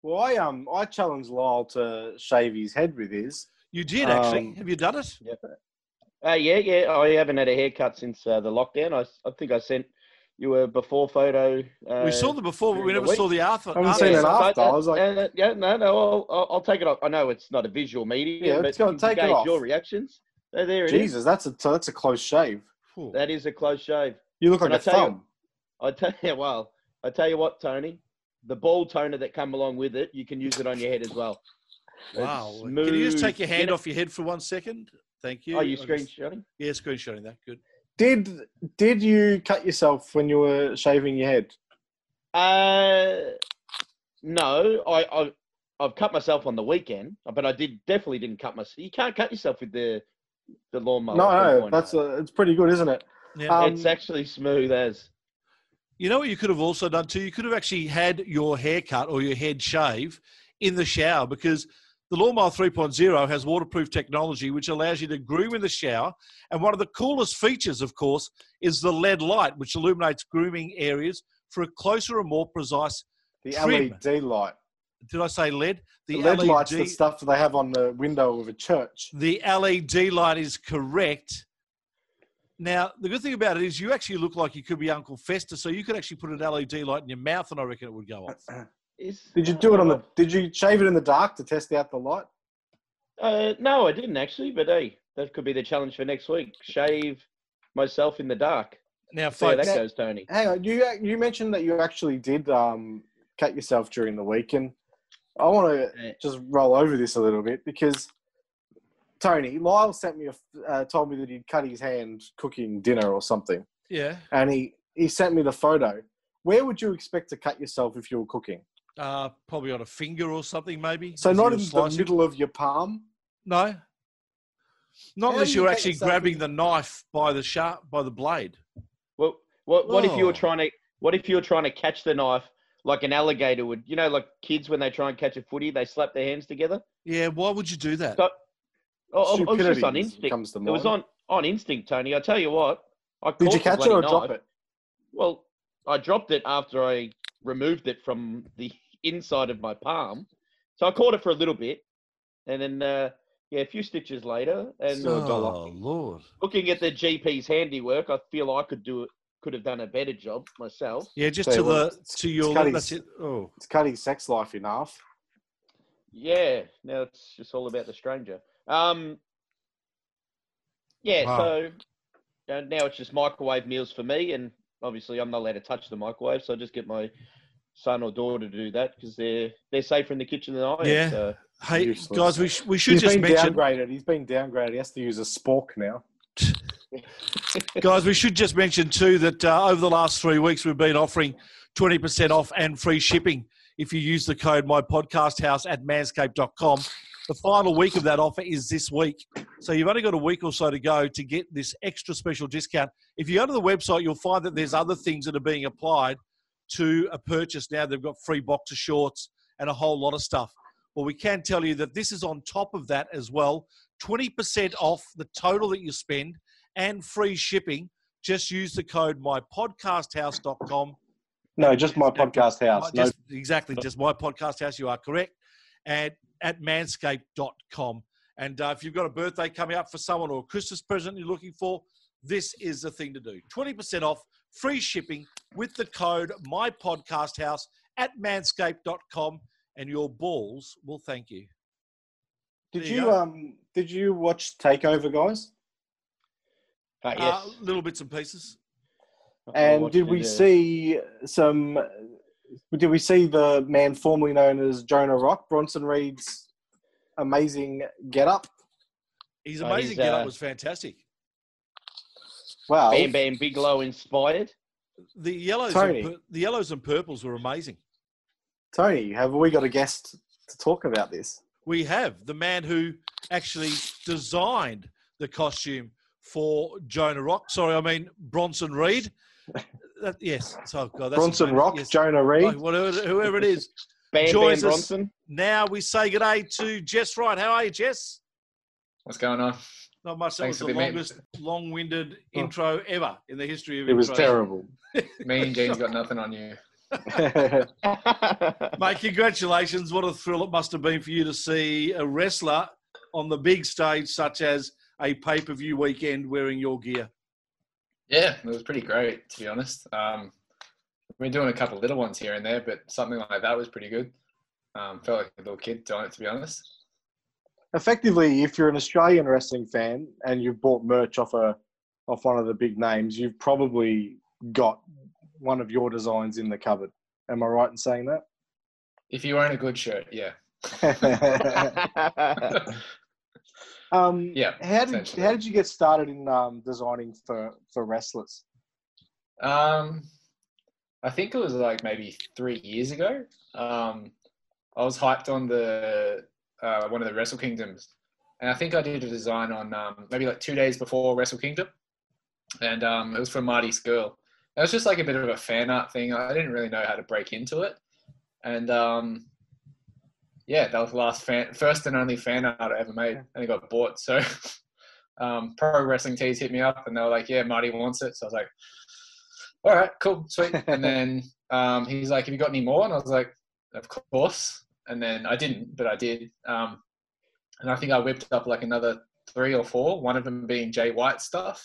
B: Well, I um I challenged Lyle to shave his head with his.
A: You did actually.
B: Um,
A: Have you done it?
C: Uh, yeah, yeah. I haven't had a haircut since uh, the lockdown. I, I think I sent you a before photo. Uh,
A: we saw the before, but we
C: during the
A: never saw the after.
B: I haven't
A: after.
B: seen it
C: so
B: after.
C: that-
B: I was like-
C: uh, yeah, no, no. I'll, I'll, I'll take it off. I know it's not a visual medium,
B: Yeah,
C: but
B: let's go and take it
C: gauge
B: off.
C: your reactions. Uh, there it is.
B: Jesus, that's a that's a close shave.
C: That is a close shave.
B: You look like
C: And I
B: a
C: tell you-
B: thumb.
C: I tell [laughs] you, well, I tell you what, Tony, the ball toner that come along with it, you can use it on your head as well.
A: Wow. Can you just take your hand
C: You know-
A: off your head for one second? Thank you.
C: Are you
A: I just-
C: screenshotting?
A: Yeah, screenshotting that. Good.
B: Did did you cut yourself when you were shaving your head?
C: Uh, no, I, I I've cut myself on the weekend, but I did definitely didn't cut myself. You can't cut yourself with the the lawnmower.
B: no, no, that's a, it's pretty good, isn't it?
A: Yeah.
B: Um,
C: it's actually smooth as.
A: you know what you could have also done too? You could have actually had your hair cut or your head shave in the shower because the Lawnmower 3.0 has waterproof technology which allows you to groom in the shower. And one of the coolest features, of course, is the LED light, which illuminates grooming areas for a closer and more precise.
B: The
A: Trim.
B: LED light.
A: Did I say LED?
B: The, LED, light's the stuff that they have on the window of a church.
A: The LED light is correct. Now, the good thing about it is you actually look like you could be Uncle Fester, so you could actually put an LED light in your mouth and I reckon it would go off. [clears throat]
C: Is,
B: Did you do it on the? Did you shave it in the dark to test out the light?
C: Uh, no, I didn't actually, but hey, that could be the challenge for next week. Shave myself in the dark.
A: Now,
C: See how
A: folks,
C: that goes, Tony.
B: Hang on, you you mentioned that you actually did um, cut yourself during the week, and I want to
C: Yeah.
B: just roll over this a little bit because Tony Lyle sent me a uh, told me that he'd cut his hand cooking dinner or something,
A: yeah,
B: and he he sent me the photo. Where would you expect to cut yourself if you were cooking?
A: Uh, probably on a finger or something, maybe.
B: So not
A: you were
B: in the middle of your palm.
A: No, not
B: How
A: unless
B: you
A: you're
B: cut
A: actually grabbing
B: in-
A: the knife by the sharp by the blade.
C: Well, what what if you
A: Oh.
C: were trying to what if you were trying to catch the knife like an alligator would? You know, like kids when they try and catch a footy, they slap their hands together.
A: Yeah, why would you do that?
C: So- Oh, it was just on instinct.
B: comes to
C: It was on on instinct, Tony. I tell you what, I
B: Did you catch it
C: bloody
B: or drop it?
C: Well, I dropped it after I removed it from the inside of my palm. So I caught it for a little bit, and then uh, yeah, a few stitches later, and
B: So- dollar.
A: oh Lord!
C: looking at the GP's handiwork, I feel I could do it. Could have done a better job myself.
A: Yeah, just
B: Tell
A: to
B: you
A: the
B: it's-
A: to
B: it's
A: your
B: cut his-
A: it. Oh,
B: It's cut his sex life in half.
C: Yeah, now it's just all about the stranger. Um, yeah,
A: Wow.
C: so uh, now it's just microwave meals for me, and obviously I'm not allowed to touch the microwave, so I just get my son or daughter to do that because they're they're safer in the kitchen than I am.
A: Yeah.
C: So.
A: hey
B: Useless.
A: guys, we sh- we should
B: He's
A: just
B: been
A: mention
B: downgraded. He's been downgraded. He has to use a spork now. [laughs]
A: Guys, we should just mention too that uh, over the last three weeks we've been offering 20% off and free shipping if you use the code mypodcasthouse at manscaped.com. The final week of that offer is this week. So you've only got a week or so to go to get this extra special discount. If you go to the website, you'll find that there's other things that are being applied to a purchase now. They've got free boxer shorts and a whole lot of stuff. Well, we can tell you that this is on top of that as well 20% off the total that you spend and free shipping. Just use the code mypodcasthouse.com.
B: No, just my podcast house.
A: My-
B: No,
A: just, exactly, just my podcast house. You are correct. And at manscaped.com. And uh, if you've got a birthday coming up for someone or a Christmas present you're looking for, this is the thing to do. 20% off, free shipping with the code MyPodcastHouse at manscaped.com, and your balls will thank you.
B: Did
A: There you
B: you, um did you watch Takeover, guys?
C: Uh,
A: Uh,
C: yes.
A: little bits and pieces.
B: And did we
C: yeah.
B: see some? Did we see the man formerly known as Jonah Rock, Bronson Reed's amazing getup?
A: His
C: Oh,
A: amazing
C: he's,
A: get up
C: uh,
A: was fantastic.
B: Wow,
C: Bam Bam Bigelow inspired?
A: The yellows,
B: Tony.
A: and the yellows and purples were amazing.
B: Tony, have we got a guest to talk about this?
A: We have the man who actually designed the costume for Jonah Rock. Sorry, I mean Bronson Reed. [laughs] That, yes, so God, that's his
B: Bronson
A: name.
B: Rock,
A: Yes.
B: Jonah Reed.
A: Oh, whatever, whoever it is. [laughs]
C: Bam
A: Joins
C: Bam
A: us-
C: Bronson?
A: Now we say good day to Jess Wright. How are you, Jess?
E: What's going on?
A: Not much. That
E: Thanks
A: was
E: for
A: the
E: the man-
A: longest, long-winded
B: Oh.
A: intro ever in the history of
B: It was terrible. [laughs]
E: Me and James got nothing on you. [laughs]
A: Mate, congratulations. What a thrill it must have been for you to see a wrestler on the big stage, such as a pay per view weekend, wearing your gear.
E: Yeah, it was pretty great to be honest. Um, we've been doing a couple little ones here and there, but something like that was pretty good. Um, felt like a little kid doing it to be honest.
B: Effectively, if you're an Australian wrestling fan and you've bought merch off a off one of the big names, you've probably got one of your designs in the cupboard. Am I right in saying that?
E: If you own a good shirt, yeah, [laughs]
B: um,
E: Yeah,
B: How did how did you get started in um, designing for for wrestlers?
E: Um, I think it was like maybe three years ago. Um, I was hyped on the uh, one of the Wrestle Kingdoms, and I think I did a design on um, maybe like two days before Wrestle Kingdom, and um, it was for Marty Scurll. It was just like a bit of a fan art thing. I didn't really know how to break into it, and um, yeah, that was the last fan, first and only fan art I ever made, and it got bought. So, [laughs] um, Pro Wrestling Tees hit me up, and they were like, "Yeah, Marty wants it." So I was like, "All right, cool, sweet." and [laughs] then um, he's like, "Have you got any more?" And I was like, "Of course." And then I didn't, but I did. Um, and I think I whipped up like another three or four. One of them being Jay White stuff,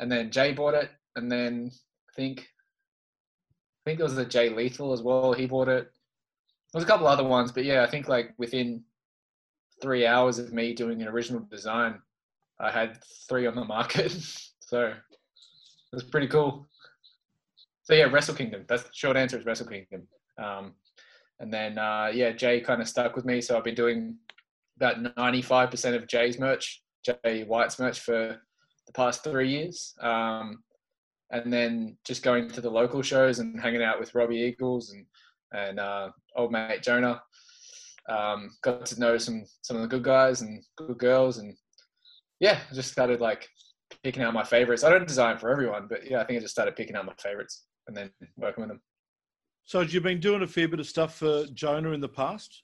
E: and then Jay bought it, and then I think I think there was a Jay Lethal as well. He bought it. There was a couple other ones, but yeah, I think like within three hours of me doing an original design, I had three on the market. [laughs] so it was pretty cool. So yeah, Wrestle Kingdom. That's the short answer is Wrestle Kingdom. Um, and then uh, yeah, Jay kind of stuck with me, so I've been doing about ninety five percent of Jay's merch, Jay White's merch for the past three years. Um, and then just going to the local shows and hanging out with Robbie Eagles and and uh, old mate Jonah. Um, got to know some some of the good guys and good girls, and yeah, just started like picking out my favorites. I don't design for everyone, but yeah, I think I just started picking out my favorites and then working with them.
A: So, you've been doing a fair bit of stuff for Jonah in the past?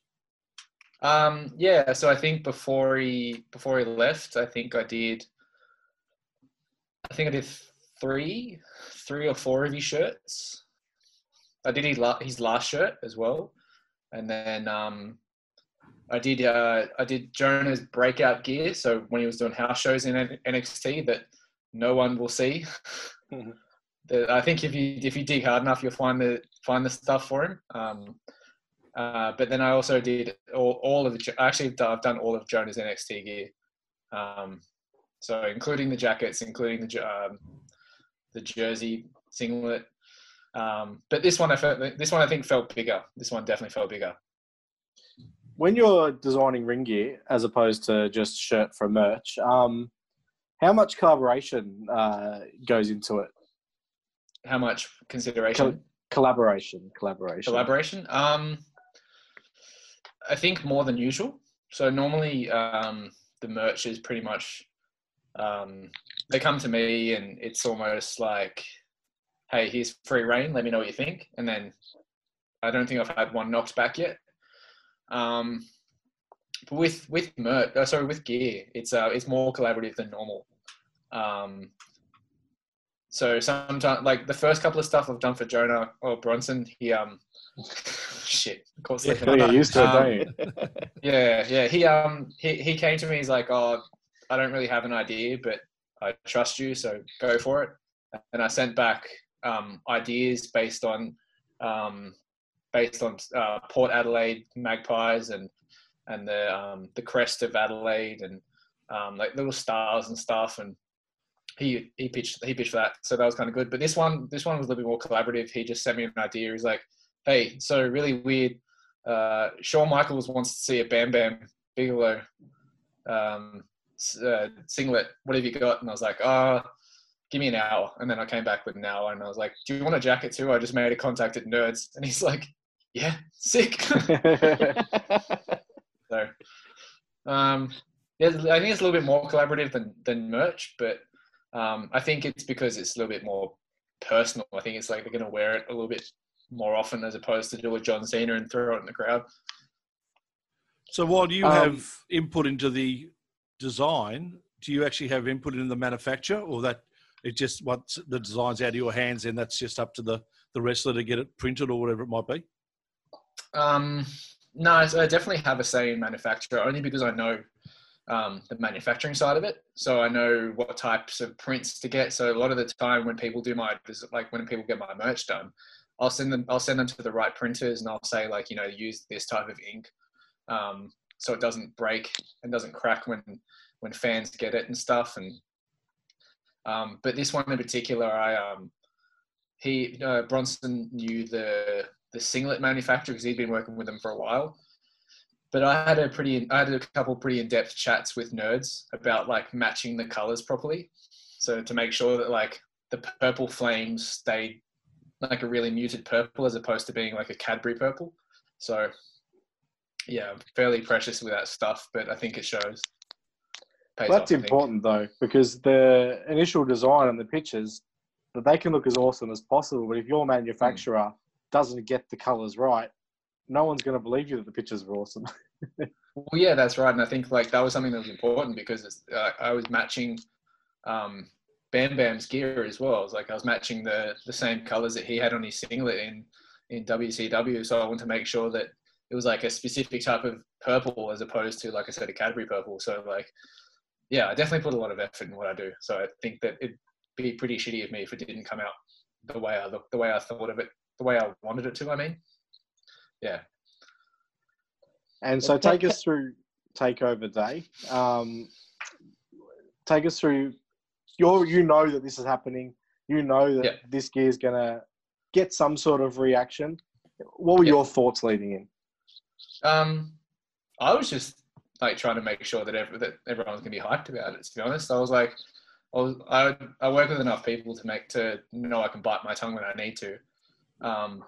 E: Um, yeah, so I think before he before he left, I think I did. I think I did three, three or four of his shirts. I did his, la- his last shirt as well, and then um, I did uh, I did Jonah's breakout gear. So when he was doing house shows in NXT, that no one will see. [laughs] I think if you if you dig hard enough, you'll find the find the stuff for him. Um, uh, but then I also did all, all of the. Actually, I've done all of Jonah's NXT gear. Um, so including the jackets, including the um, the jersey singlet. Um, but this one, I felt this one I think felt bigger. This one definitely felt bigger.
B: When you're designing ring gear as opposed to just shirt for merch, um, how much collaboration uh, goes into it?
E: How much consideration?
B: Collaboration, collaboration.
E: collaboration? Um i think more than usual. So normally um the merch is pretty much um they come to me and it's almost like hey here's free reign let me know what you think. And then i don't think i've had one knocked back yet. Um but with with merch uh, sorry with gear it's uh it's more collaborative than normal. Um so sometimes like the first couple of stuff i've done for jonah or bronson he um [laughs] shit of course
A: Yeah.
E: they
B: Gotta get used to it,
E: Um,
B: don't you? [laughs]
E: yeah, yeah. He um he, he came to me. He's like, oh, I don't really have an idea, but I trust you, so go for it. And I sent back um, ideas based on um, based on uh, Port Adelaide Magpies and and the um, the crest of Adelaide and um, like little stars and stuff. And he he pitched he pitched that, so that was kind of good. But this one this one was a little bit more collaborative. He just sent me an idea. He's like, "Hey, so really weird. Uh, Shawn Michaels wants to see a Bam Bam Bigelow um, uh, singlet. What have you got?" And I was like, "Ah." give me an hour. And then I came back with an hour and I was like, do you want a jacket too? I just made a contact at Nerds. And he's like, yeah, sick. [laughs] so, um, yeah, I think it's a little bit more collaborative than, than merch, but um, I think it's because it's a little bit more personal. I think it's like they're going to wear it a little bit more often as opposed to do a John Cena and throw it in the crowd.
A: So while you
B: Um,
A: have input into the design, do you actually have input in the manufacture, or that it just once the design's out of your hands, and that's just up to the the wrestler to get it printed or whatever it might be?
E: Um, no, I I definitely have a say in manufacture only because I know um, the manufacturing side of it. So I know what types of prints to get. So a lot of the time when people do my like when people get my merch done, I'll send them I'll send them to the right printers and I'll say like you know use this type of ink, um, so it doesn't break and doesn't crack when when fans get it and stuff. And um, but this one in particular, I um, he uh, Bronson knew the the singlet manufacturer because he'd been working with them for a while. But I had a pretty, I had a couple pretty in-depth chats with nerds about like matching the colors properly. So to make sure that like the purple flames stayed like a really muted purple as opposed to being like a Cadbury purple. So yeah, I'm fairly precious with that stuff, but I think it shows. Pays
B: that's
E: off,
B: important though, because the initial design and the pictures, that they can look as awesome as possible. But if your manufacturer
E: Hmm.
B: doesn't get the colors right, no one's going to believe you that the pictures are awesome. [laughs]
E: Well, yeah, that's right, and I think like that was something that was important because uh, I was matching um, Bam Bam's gear as well. Was like I was matching the the same colors that he had on his singlet in in WCW, so I wanted to make sure that it was like a specific type of purple as opposed to like I said a Cadbury purple. So like, yeah, I definitely put a lot of effort in what I do. So I think that it'd be pretty shitty of me if it didn't come out the way I look, the way I thought of it, the way I wanted it to. I mean, yeah.
B: And so [laughs] take us through Takeover Day. Um, take us through. You you know that this is happening. You know that
E: Yeah.
B: this gear is going to get some sort of reaction. What were
E: Yeah.
B: your thoughts leading in?
E: Um, I was just like trying to make sure that every, that everyone's gonna be hyped about it. To be honest, I was like, I was, I, I work with enough people to make to know I can bite my tongue when I need to. Um,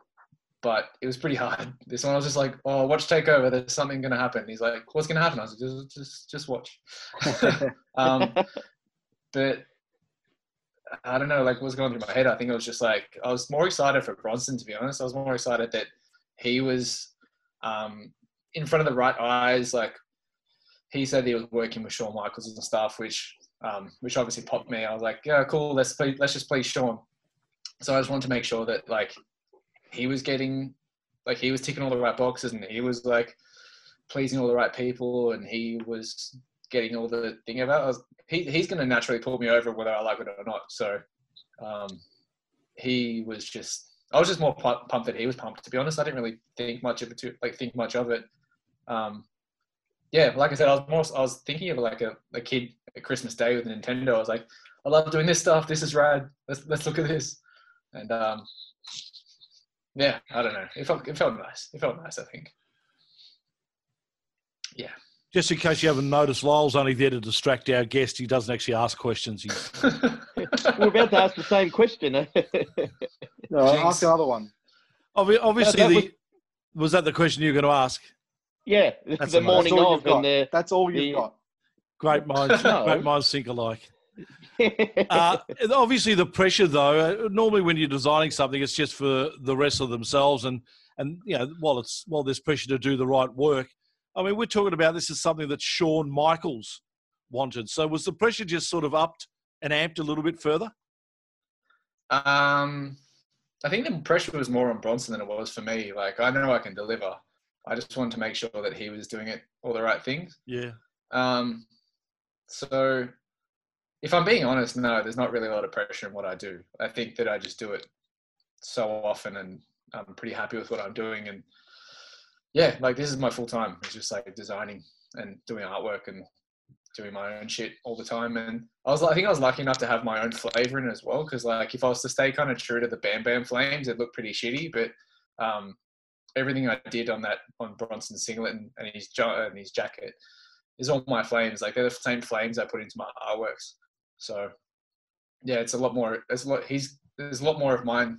E: but it was pretty hard. [laughs] This one I was just like, oh, watch takeover. There's something gonna happen. He's like, what's gonna happen? I was like, just just just watch. [laughs] um, but I don't know, like what's going through my head. I think it was just like I was more excited for Bronson to be honest. I was more excited that he was um, in front of the right eyes. Like he said, he was working with Shawn Michaels and stuff, which um, which obviously popped me. I was like, yeah, cool. Let's play, let's just play Shawn. So I just wanted to make sure that like he was getting like he was ticking all the right boxes and he was like pleasing all the right people and he was getting all the thing about. Was, he, he's going to naturally pull me over whether I like it or not. So um, he was just I was just more pu- pumped that he was pumped. To be honest, I didn't really think much of it. Too, like think much of it. Um, yeah, like I said, I was more. I was thinking of like a, a kid at Christmas Day with Nintendo. I was like, I love doing this stuff. This is rad. Let's let's look at this. And um, yeah, I don't know. It felt it felt nice. It felt nice. I think. Yeah.
A: Just in case you haven't noticed, Lyle's only there to distract our guest. He doesn't actually ask questions. [laughs] [laughs]
C: We're about to ask the same question. eh? [laughs]
B: No,
E: Jinx.
B: ask another one.
A: obvi- obviously,
C: that
A: the, was that the question you were going to ask?
C: yeah,
A: That's
C: the
A: amazing.
C: morning
B: That's all
C: of
B: you've got.
C: and the.
B: That's all you've
C: the-
B: got.
A: Great minds,
C: No.
A: great minds think alike. Uh, [laughs] obviously, the pressure, though. Uh, normally, when you're designing something, it's just for the wrestler themselves, and and you know, while it's while there's pressure to do the right work. I mean, we're talking about this is something that Shawn Michaels wanted. So, was the pressure just sort of upped and amped a little bit further?
E: Um, I think the pressure was more on Bronson than it was for me. Like I know I can deliver. I just wanted to make sure that he was doing it all the right things.
A: Yeah.
E: Um, so if I'm being honest, no, there's not really a lot of pressure in what I do. I think that I just do it so often, and I'm pretty happy with what I'm doing. And yeah, like this is my full time. It's just like designing and doing artwork and doing my own shit all the time. And I was, I think I was lucky enough to have my own flavor in as well. Because like if I was to stay kind of true to the Bam Bam Flames, it looked pretty shitty. But um, everything I did on that on Bronson singlet and his and his jacket is all my flames. Like they're the same flames I put into my artworks. So yeah, it's a lot more. There's a lot. He's there's a lot more of mine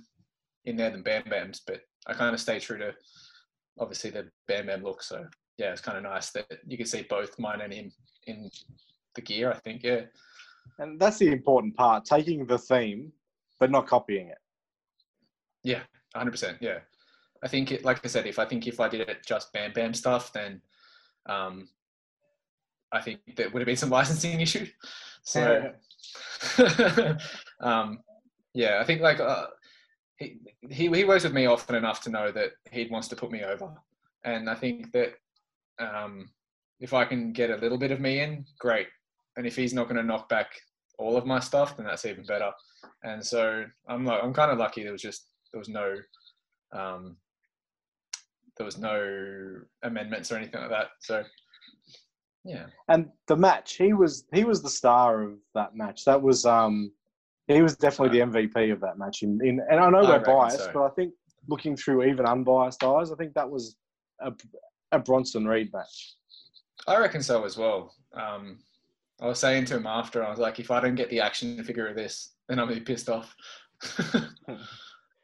E: in there than Bam Bam's, but I kind of stay true to obviously the Bam Bam look. So yeah, it's kind of nice that you can see both mine and him in the gear. I think yeah,
B: And that's the important part: taking the theme, but not copying it.
E: yeah, 100. percent Yeah, I think it. Like I said, if I think if I did it just Bam Bam stuff, then um, I think there would have been some [laughs] licensing issue. So [laughs] um, yeah, I think like uh, he, he he works with me often enough to know that he wants to put me over, and I think that um, if I can get a little bit of me in, great. And if he's not going to knock back all of my stuff, then that's even better. And so I'm like I'm kind of lucky. There was just there was no um, there was no amendments or anything like that. So yeah,
B: And the match, he was he was the star of that match. That was um, he was definitely the MVP of that match. In, in and I know
E: I
B: we're biased,
E: so.
B: but I think looking through even unbiased eyes, I think that was a, a Bronson Reed match.
E: I reckon so as well. Um, I was saying to him after, I was like, if I don't get the action figure of this, then I'll be pissed off. [laughs]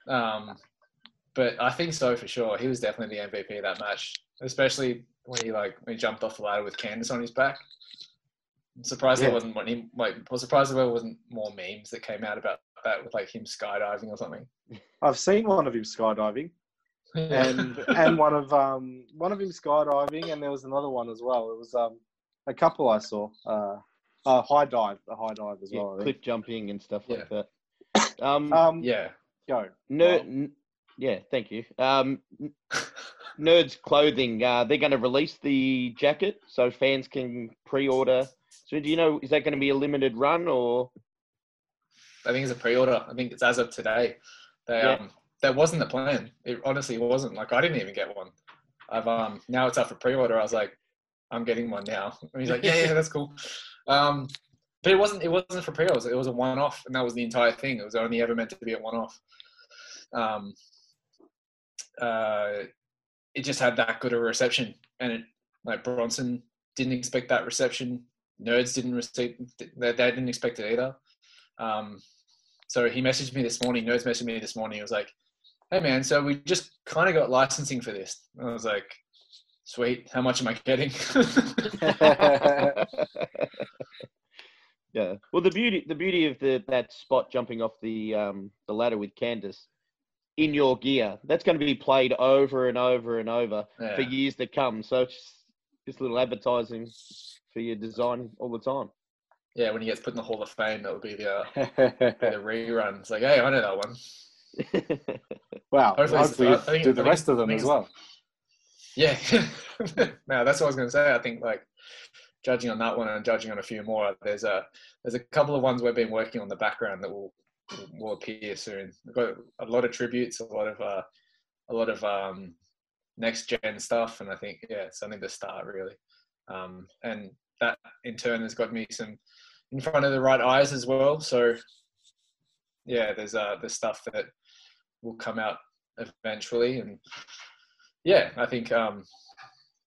E: um, but I think so for sure. He was definitely the MVP of that match, especially when he like when he jumped off the ladder with Candice on his back. I'm surprised
B: Yeah.
E: there wasn't one. He, like, I was surprised there wasn't more memes that came out about that with like him skydiving or something.
B: I've seen one of him skydiving, [laughs] and and one of um one of him skydiving, and there was another one as well. It was um a couple I saw. Uh, uh high dive, a high dive as
C: Yeah,
B: well.
C: Cliff jumping and stuff
E: Yeah.
C: like that. Um,
B: Um,
E: yeah,
B: go.
C: ner-
B: Bob.
C: n- yeah, thank you. Um, n- [laughs] Nerds Clothing, uh, they're going to release the jacket so fans can pre-order. So do you know, is that going to be a limited run or?
E: I think it's a pre-order. I think it's as of today. They,
C: Yeah.
E: um, that wasn't the plan. It honestly wasn't. Like I didn't even get one. I've um now it's up for pre-order. I was like, I'm getting one now. [laughs] And he's like, yeah, yeah, that's cool. Um, but it wasn't. It wasn't for pre-orders. It was a one-off, and that was the entire thing. It was only ever meant to be a one-off. Um, uh, it just had that good a reception, and it like Bronson didn't expect that reception. Nerds didn't receive. They, they didn't expect it either. Um, so he messaged me this morning. Nerds messaged me this morning. He was like, "Hey man, so we just kind of got licensing for this." And I was like, "Sweet. How much am I getting?" [laughs]
C: yeah. Well, the beauty the beauty of the that spot jumping off the um, the ladder with Candice in your gear that's going to be played over and over and over
E: yeah.
C: for years to come. So it's just, little advertising for your design all the time.
E: yeah, when he gets put in the Hall of Fame, that would be the uh, the [laughs] rerun. It's like, hey, I know that one. [laughs]
B: wow.
E: Hopefully
B: Hopefully,
E: I think-
B: do the rest of them as well.
E: Yeah, [laughs] no, that's what I was going to say. I think like judging on that one and judging on a few more, there's a there's a couple of ones we've been working on the background that will will appear soon. We've got a lot of tributes, a lot of uh, a lot of um, next gen stuff, and I think yeah, it's only the start really. Um, and that in turn has got me some in front of the right eyes as well. So yeah, there's uh there's stuff that will come out eventually, and yeah, I think um,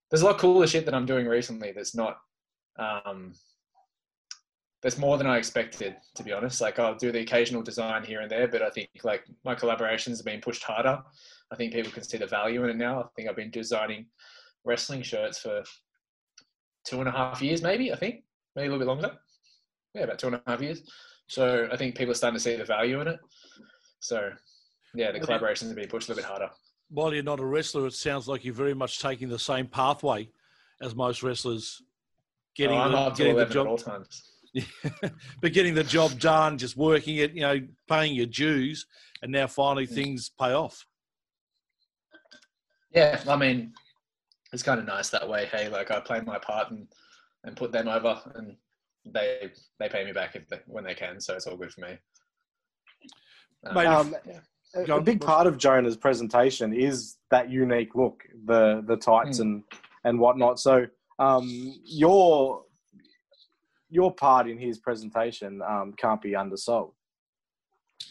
E: there's a lot cooler shit that I'm doing recently. That's not um, that's more than I expected, to be honest. Like I'll do the occasional design here and there, but I think like my collaborations have been pushed harder. I think people can see the value in it now. I think I've been designing wrestling shirts for two and a half years, maybe. I think maybe a little bit longer. Yeah, about two and a half years. So I think people are starting to see the value in it. So yeah, the collaborations have been pushed a little bit harder.
A: While you're not a wrestler, it sounds like you're very much taking the same pathway as most wrestlers. Getting,
E: oh,
A: the, getting the
E: 11 at all
A: job,
E: times. [laughs]
A: but getting the job done, just working it, you know, paying your dues, and now finally things pay off.
E: Yeah, I mean, it's kind of nice that way. Hey, like I play my part and and put them over, and they they pay me back if they, when they can. So it's all good for me. Um,
A: Mate,
B: Um,
E: yeah.
B: a, a big part of Jonah's presentation is that unique look, the the tights
E: Mm.
B: and and whatnot. So um, your your part in his presentation um, can't be undersold.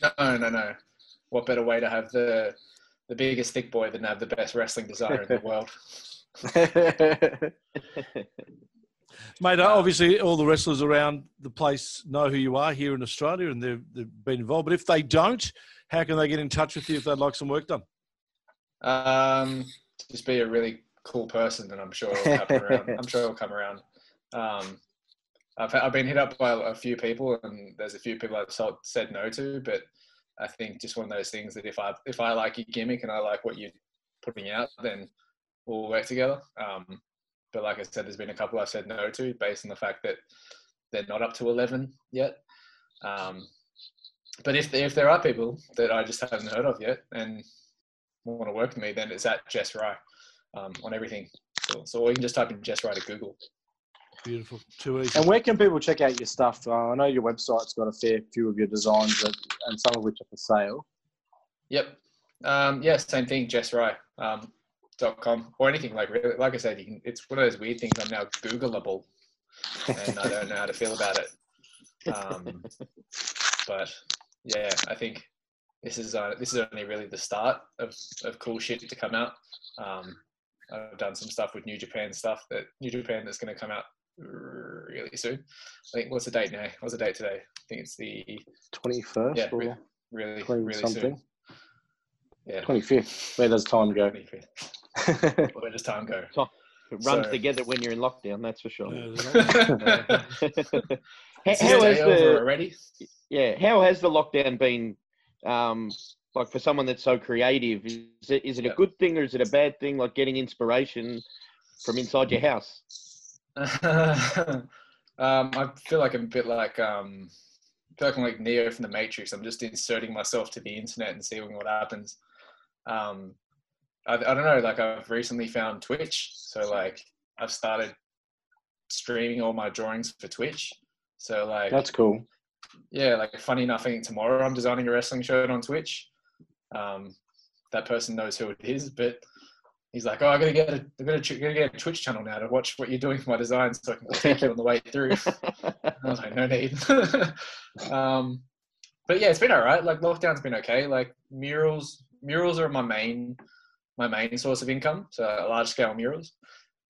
E: No, no, no. What better way to have the the biggest thick boy than have the best wrestling designer in the [laughs] world? [laughs]
A: Mate, uh, obviously all the wrestlers around the place know who you are here in Australia and they've, they've been involved. But if they don't, how can they get in touch with you if they'd like some work done?
E: Um, just be a really cool person, and I'm sure it'll come around. I'm sure it'll come around. Um, I've I've been hit up by a few people, and there's a few people I've sold, said no to, but I think just one of those things that if I if I like your gimmick and I like what you're putting out, then we'll work together. Um, but like I said, there's been a couple I've said no to based on the fact that they're not up to 11 yet. Um, but if if there are people that I just haven't heard of yet and want to work with me, then it's at Jess Rye um, on everything. So, so or you can just type in Jess Rye to Google.
A: Beautiful. Too easy.
B: and where can people check out your stuff? Uh, I know your website's got a fair few of your designs, that, and some of which are for sale.
E: Yep. Um, yeah, same thing, Jess Rye. Um, dot com or anything like really like I said you can it's one of those weird things I'm now Googleable and I don't know how to feel about it um, but yeah I think this is uh, this is only really the start of, of cool shit to come out um, I've done some stuff with New Japan stuff that New Japan that's going to come out really soon I think what's the date now what's the date today I think it's the
B: Twenty first
E: yeah
B: or
E: really really,
B: 20
E: really
B: something.
E: soon yeah
B: Twenty fifth. Where does time go?
E: 25th. [laughs] where does time go
C: It runs
E: So-
C: together when you're in lockdown, that's for sure.
A: Yeah, [laughs] they're not-
C: how,
E: Is
C: how has the
E: already?
C: yeah? How has the lockdown been? Um, like for someone that's so creative, is it is it a good thing or is it a bad thing? Like getting inspiration from inside your house. [laughs]
E: um, I feel like I'm a bit like um, I feel like I'm like Neo from the Matrix. I'm just inserting myself to the internet and seeing what happens. Um, I, I don't know. Like I've recently found Twitch, so like I've started streaming all my drawings for Twitch. So like
B: That's cool.
E: yeah, like funny enough, I think tomorrow I'm designing a wrestling shirt on Twitch. Um, that person knows who it is, but he's like, "Oh, I gotta get a, I gotta, gotta get a Twitch channel now to watch what you're doing for my designs, so I can critique you on the way through." [laughs] I was like, "No need." [laughs] um, but yeah, it's been all right. Like lockdown's been okay. Like murals, murals are my main, my main source of income. So large scale murals.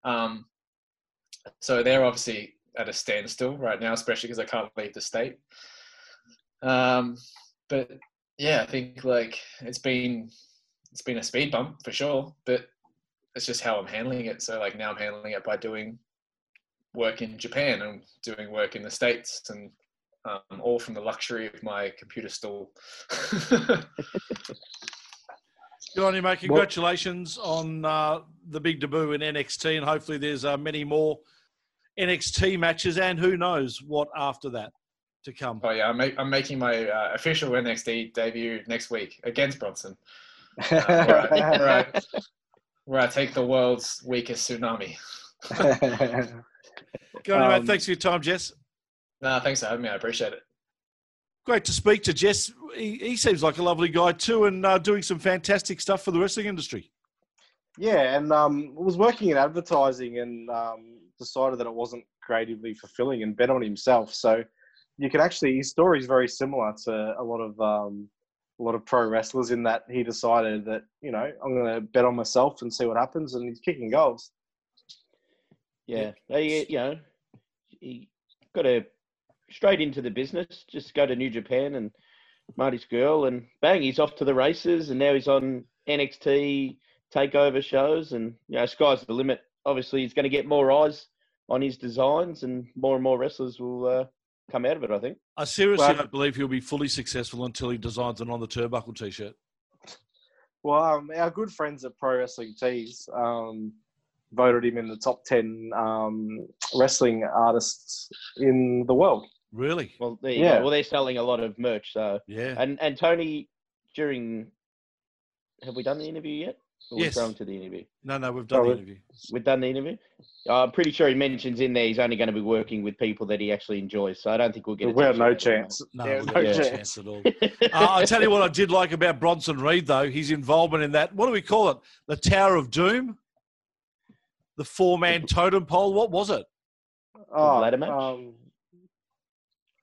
E: Um, so they're obviously at a standstill right now, especially because I can't leave the state. Um, but yeah, I think like it's been it's been a speed bump for sure, but it's just how I'm handling it. So like now I'm handling it by doing work in Japan and doing work in the states, and um, all from the luxury of my computer stall.
A: Good on you, mate. Congratulations on uh, the big debut in NXT, and hopefully there's uh, many more NXT matches, and who knows what after that to come.
E: oh yeah, I'm, ma- I'm making my uh, official NXT debut next week against Bronson, [laughs] uh, where, I, where, I, where I take the world's weakest tsunami.
A: Good on you, mate.
B: Um,
A: Thanks for your time, Jess.
E: No, thanks for having me. I appreciate it.
A: Great to speak to Jess. He, he seems like a lovely guy too, and uh, doing some fantastic stuff for the wrestling industry.
B: Yeah, and um, was working in advertising and um, decided that it wasn't creatively fulfilling and bet on himself. So you can actually his story is very similar to a lot of um, a lot of pro wrestlers in that he decided that you know I'm going to bet on myself and see what happens, and he's kicking goals.
C: Yeah, they, you know, he got a straight into the business. Just go to New Japan and Marty Scurll, and bang, he's off to the races, and now he's on NXT takeover shows, and you know, sky's the limit. Obviously, he's going to get more eyes on his designs, and more and more wrestlers will uh, come out of it. I think.
A: I seriously
B: Well-
A: don't believe he'll be fully successful until he designs an on the turnbuckle t-shirt.
B: Well, um, our good friends at Pro Wrestling Tees um, voted him in the top ten um, wrestling artists in the world.
A: Really?
C: Well, there you
B: Yeah.
C: go. Well, they're selling a lot of merch, so
A: Yeah.
C: and and Tony during. Have we done the interview yet? Or we're
A: Yes.
C: going to the interview.
A: No, no, we've done
B: Oh,
A: the interview.
C: We've done the interview. Uh, I'm pretty sure he mentions in there he's only going to be working with people that he actually enjoys. So I don't think we'll get. a
B: We have no
C: t-shirt out of him,
B: chance.
A: No,
B: Yeah,
A: we've
B: no
A: no
B: chance.
A: chance at all. Uh, I'll tell you what I did like about Bronson Reed, though, his involvement in that. What do we call it? The Tower of Doom? The four man totem pole? What was it?
B: Oh,
C: ladder match?
B: Um,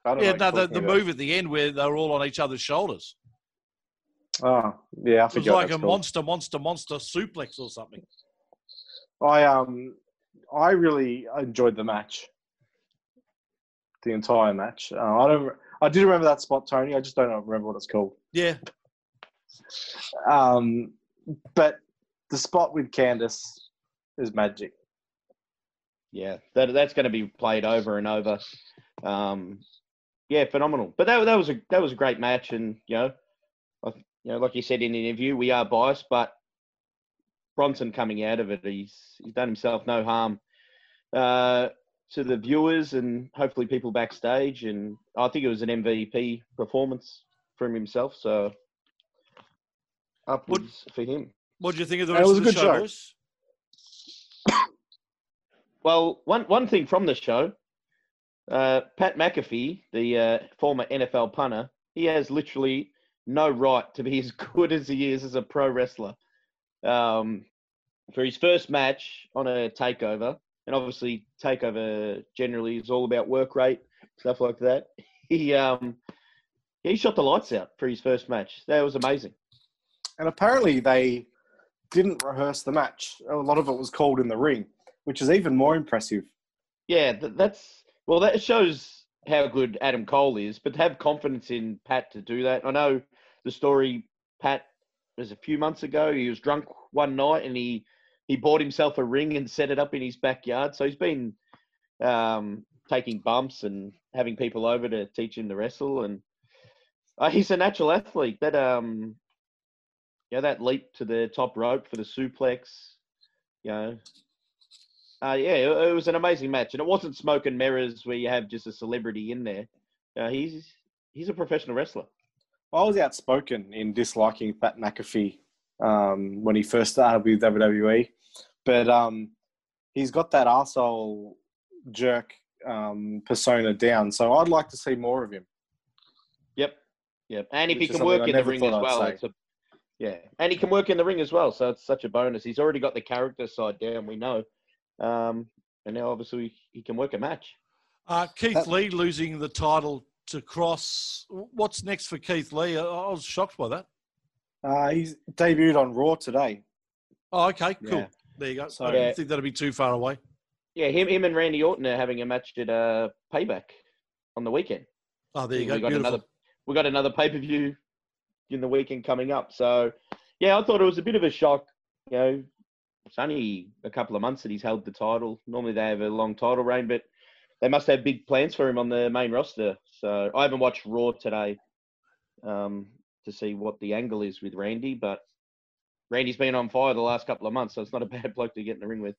B: I don't
A: Yeah,
B: know
A: no, the, the move at the end where they were all on each other's shoulders.
B: Oh, yeah, I
A: It was like a
B: called.
A: monster, monster, monster suplex or something.
B: I um, I really enjoyed the match. The entire match. Uh, I don't. I do remember that spot, Tony. I just don't remember what it's called.
A: Yeah,
B: Um, but the spot with Candice is magic.
C: Yeah, that that's going to be played over and over. Um, yeah, phenomenal. But that that was a that was a great match, and you know, I, you know, like you said in the interview, we are biased, but Bronson coming out of it, he's he's done himself no harm uh, to the viewers and hopefully people backstage, and I think it was an MVP performance from himself. So upwards for him.
A: what do you think of the
B: It
A: rest
B: was
A: of
B: a
A: the
B: good
A: show,
B: show.
C: Well, one one thing from the show, uh, Pat McAfee, the uh, former NFL punter, he has literally no right to be [laughs] as good as he is as a pro wrestler. Um, for his first match on a takeover, and obviously takeover generally is all about work rate, stuff like that. [laughs] He um, he shot the lights out for his first match. That was amazing.
B: And apparently they didn't rehearse the match. A lot of it was called in the ring, which is even more impressive.
C: Yeah, that's well. That shows how good Adam Cole is, but to have confidence in Pat to do that. I know the story. Pat was a few months ago. He was drunk one night and he he bought himself a ring and set it up in his backyard. So he's been um, taking bumps and having people over to teach him to wrestle, and uh, he's a natural athlete. That um, yeah, that leap to the top rope for the suplex, you know, uh, yeah, it, it was an amazing match, and it wasn't smoke and mirrors where you have just a celebrity in there. Uh, he's he's a professional wrestler.
B: I was outspoken in disliking Pat McAfee um, when he first started with WWE, but um, he's got that asshole jerk um, persona down. So I'd like to see more of him.
C: Yep, yep. And if
B: Which
C: he can work
B: I
C: in the ring as well, a yeah. And he can work in the ring as well, so it's such a bonus. He's already got the character side down, we know, um, and now obviously he can work a match.
A: Uh, Keith
B: That-
A: Lee losing the title to Kross. What's next for Keith Lee? I, I was shocked by that.
B: Uh, he's debuted on Raw today.
A: Oh, okay, cool.
B: Yeah.
A: There you go.
B: So-
A: I
C: Yeah.
A: didn't think that'd be too far away.
C: Yeah, him him and Randy Orton are having a match at uh, Payback on the weekend.
A: Oh, there you
C: we
A: go.
C: got
A: Beautiful.
C: another we got another pay per view in the weekend coming up. So yeah, I thought it was a bit of a shock. You know, it's only a couple of months that he's held the title. Normally they have a long title reign, but they must have big plans for him on the main roster. So I haven't watched Raw today um, to see what the angle is with Randy, but Randy's been on fire the last couple of months, so it's not a [laughs] bad bloke to get in the ring with.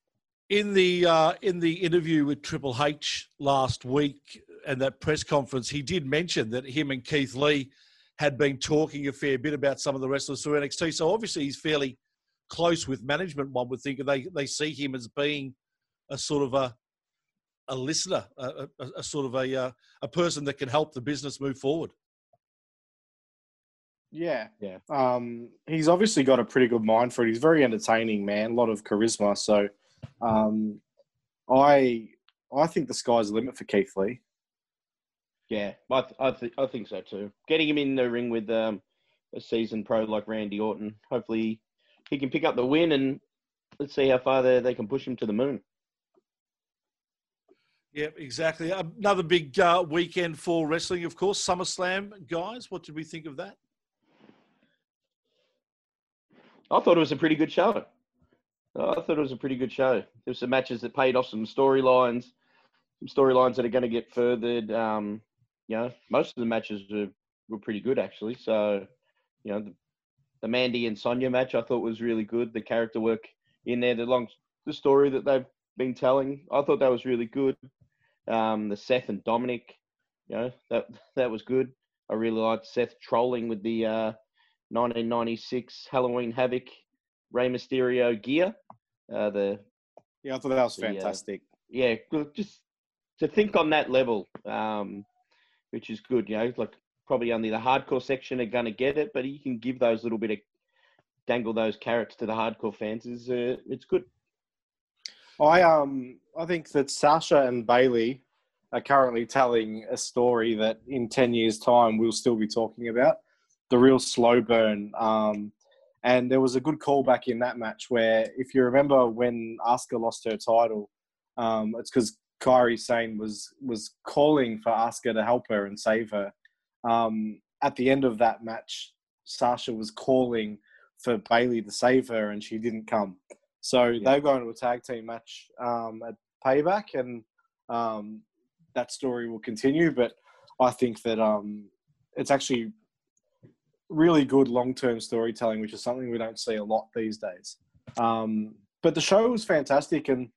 A: in the uh, in the interview with Triple H last week and that press conference, he did mention that him and Keith Lee had been talking a fair bit about some of the wrestlers through NXT. So obviously he's fairly close with management. One would think, and they they see him as being a sort of a a listener, a, a, a sort of a uh, a person that can help the business move forward.
B: Yeah.
C: Yeah.
B: Um, he's obviously got a pretty good mind for it. He's very entertaining, man. A lot of charisma. So, um, I I think the sky's the limit for Keith Lee.
C: Yeah, I th- I, th- I think so too. Getting him in the ring with um, a seasoned pro like Randy Orton, hopefully he can pick up the win, and let's see how far they, they can push him to the moon.
A: Yeah, exactly. Another big uh, weekend for wrestling, of course. SummerSlam, guys. What did we think of that?
C: I thought it was a pretty good show. I thought it was a pretty good show. There were some matches that paid off some storylines, some storylines that are going to get furthered. Um, you know, most of the matches were, were pretty good actually. So, you know, the, the Mandy and Sonya match I thought was really good. The character work in there, the long the story that they've been telling, I thought that was really good. Um, the Seth and Dominic, you know, that that was good. I really liked Seth trolling with the uh, 1996 Halloween Havoc Rey Mysterio gear. Uh, the
B: Yeah, I thought that was
C: The, uh,
B: fantastic.
C: yeah, just to think on that level, um, which is good. You know, like probably only the hardcore section are going to get it, but you can give those little bit of dangle those carrots to the hardcore fans. Is uh, it's good.
B: I um I think that Sasha and Bayley are currently telling a story that in ten years' time we'll still be talking about the real slow burn. Um, and there was a good callback in that match where, if you remember, when Asuka lost her title, um, it's because Kairi Sane was was calling for Asuka to help her and save her. Um, at the end of that match, Sasha was calling for Bayley to save her, and she didn't come. So
C: Yeah.
B: they're going to a tag team match um, at Payback, and um, that story will continue. But I think that um, it's actually really good long term storytelling, which is something we don't see a lot these days. Um, but the show was fantastic, and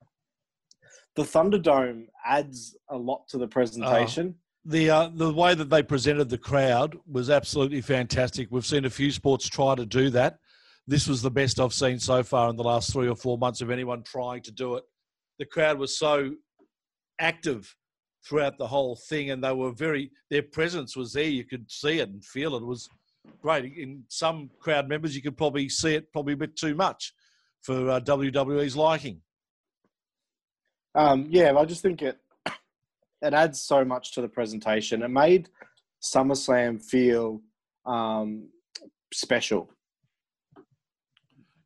B: the Thunderdome adds a lot to the presentation.
A: The uh, the way that they presented the crowd was absolutely fantastic. We've seen a few sports try to do that. This was the best I've seen so far in the last three or four months of anyone trying to do it. The crowd was so active throughout the whole thing, and they were very. Their presence was there. You could see it and feel it. It was great. In some crowd members, you could probably see it probably a bit too much for uh, WWE's liking.
B: Um, yeah, I just think it it adds so much to the presentation. It made SummerSlam feel um, special.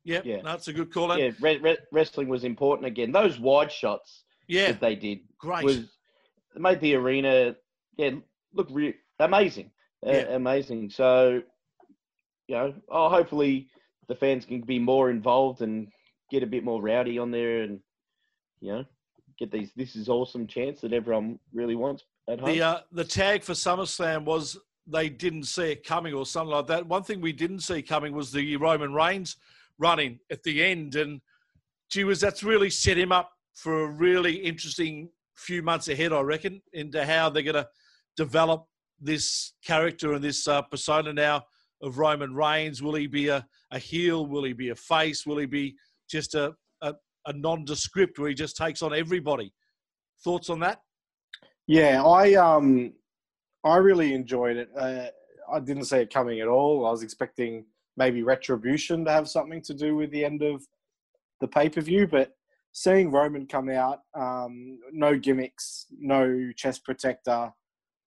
A: Yep,
C: Yeah.
A: that's a good call.
C: Yeah, re- re- wrestling was important again. Those wide shots
A: yeah,
C: that they did
A: great.
C: was it made the arena yeah look re- amazing, uh, amazing. So you know, oh, hopefully the fans can be more involved and get a bit more rowdy on there, and you know, get these this is awesome chance that everyone really wants at home.
A: The uh, the tag for SummerSlam was they didn't see it coming or something like that. One thing we didn't see coming was the Roman Reigns running at the end, and gee was that's really set him up for a really interesting few months ahead, I reckon, into how they're going to develop this character and this uh, persona now of Roman Reigns. Will he be a, a heel? Will he be a face? Will he be just a, a, nondescript where he just takes on everybody? Thoughts on that?
B: Yeah, I um, I really enjoyed it. Uh, I didn't see it coming at all. I was expecting maybe retribution to have something to do with the end of the pay per view, but seeing Roman come out, um, no gimmicks, no chest protector,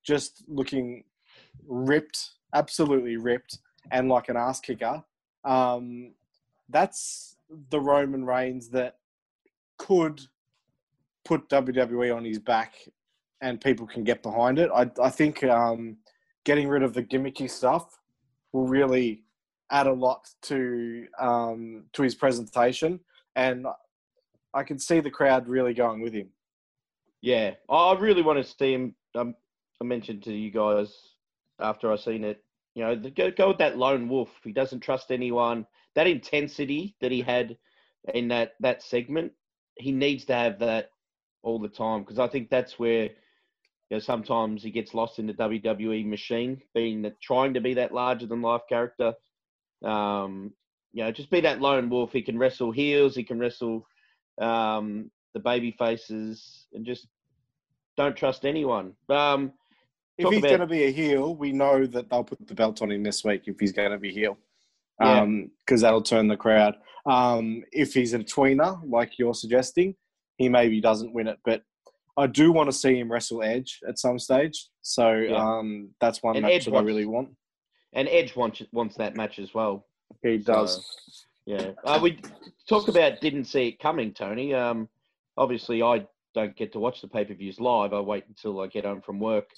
B: just looking ripped, absolutely ripped, and like an ass kicker. Um, that's the Roman Reigns that could put WWE on his back and people can get behind it. I, I think um, getting rid of the gimmicky stuff will really add a lot to um, to his presentation, and I can see the crowd really going with him.
C: Yeah, I really want to see him. Um, I mentioned to you guys after I seen it. You know, the, go go with that lone wolf. He doesn't trust anyone. That intensity that he had in that that segment, he needs to have that all the time because I think that's where you know sometimes he gets lost in the WWE machine, being that trying to be that larger than life character. Um, you know, just be that lone wolf. He can wrestle heels. He can wrestle um, the baby faces, and just don't trust anyone. Um,
B: If he's
C: about-
B: going to be a heel, we know that they'll put the belt on him this week if he's going to be heel.
C: Yeah.
B: Because that'll turn the crowd. Um, if he's a tweener, like you're suggesting, he maybe doesn't win it. But I do want to see him wrestle Edge at some stage. So
C: Yeah.
B: um, that's one
C: And
B: match
C: Edge
B: that I really want.
C: and Edge wants wants that match as well.
B: He does.
C: So, yeah. Uh, we talk about didn't see it coming, Tony. Um, obviously, I don't get to watch the pay per views live. I wait until I get home from work.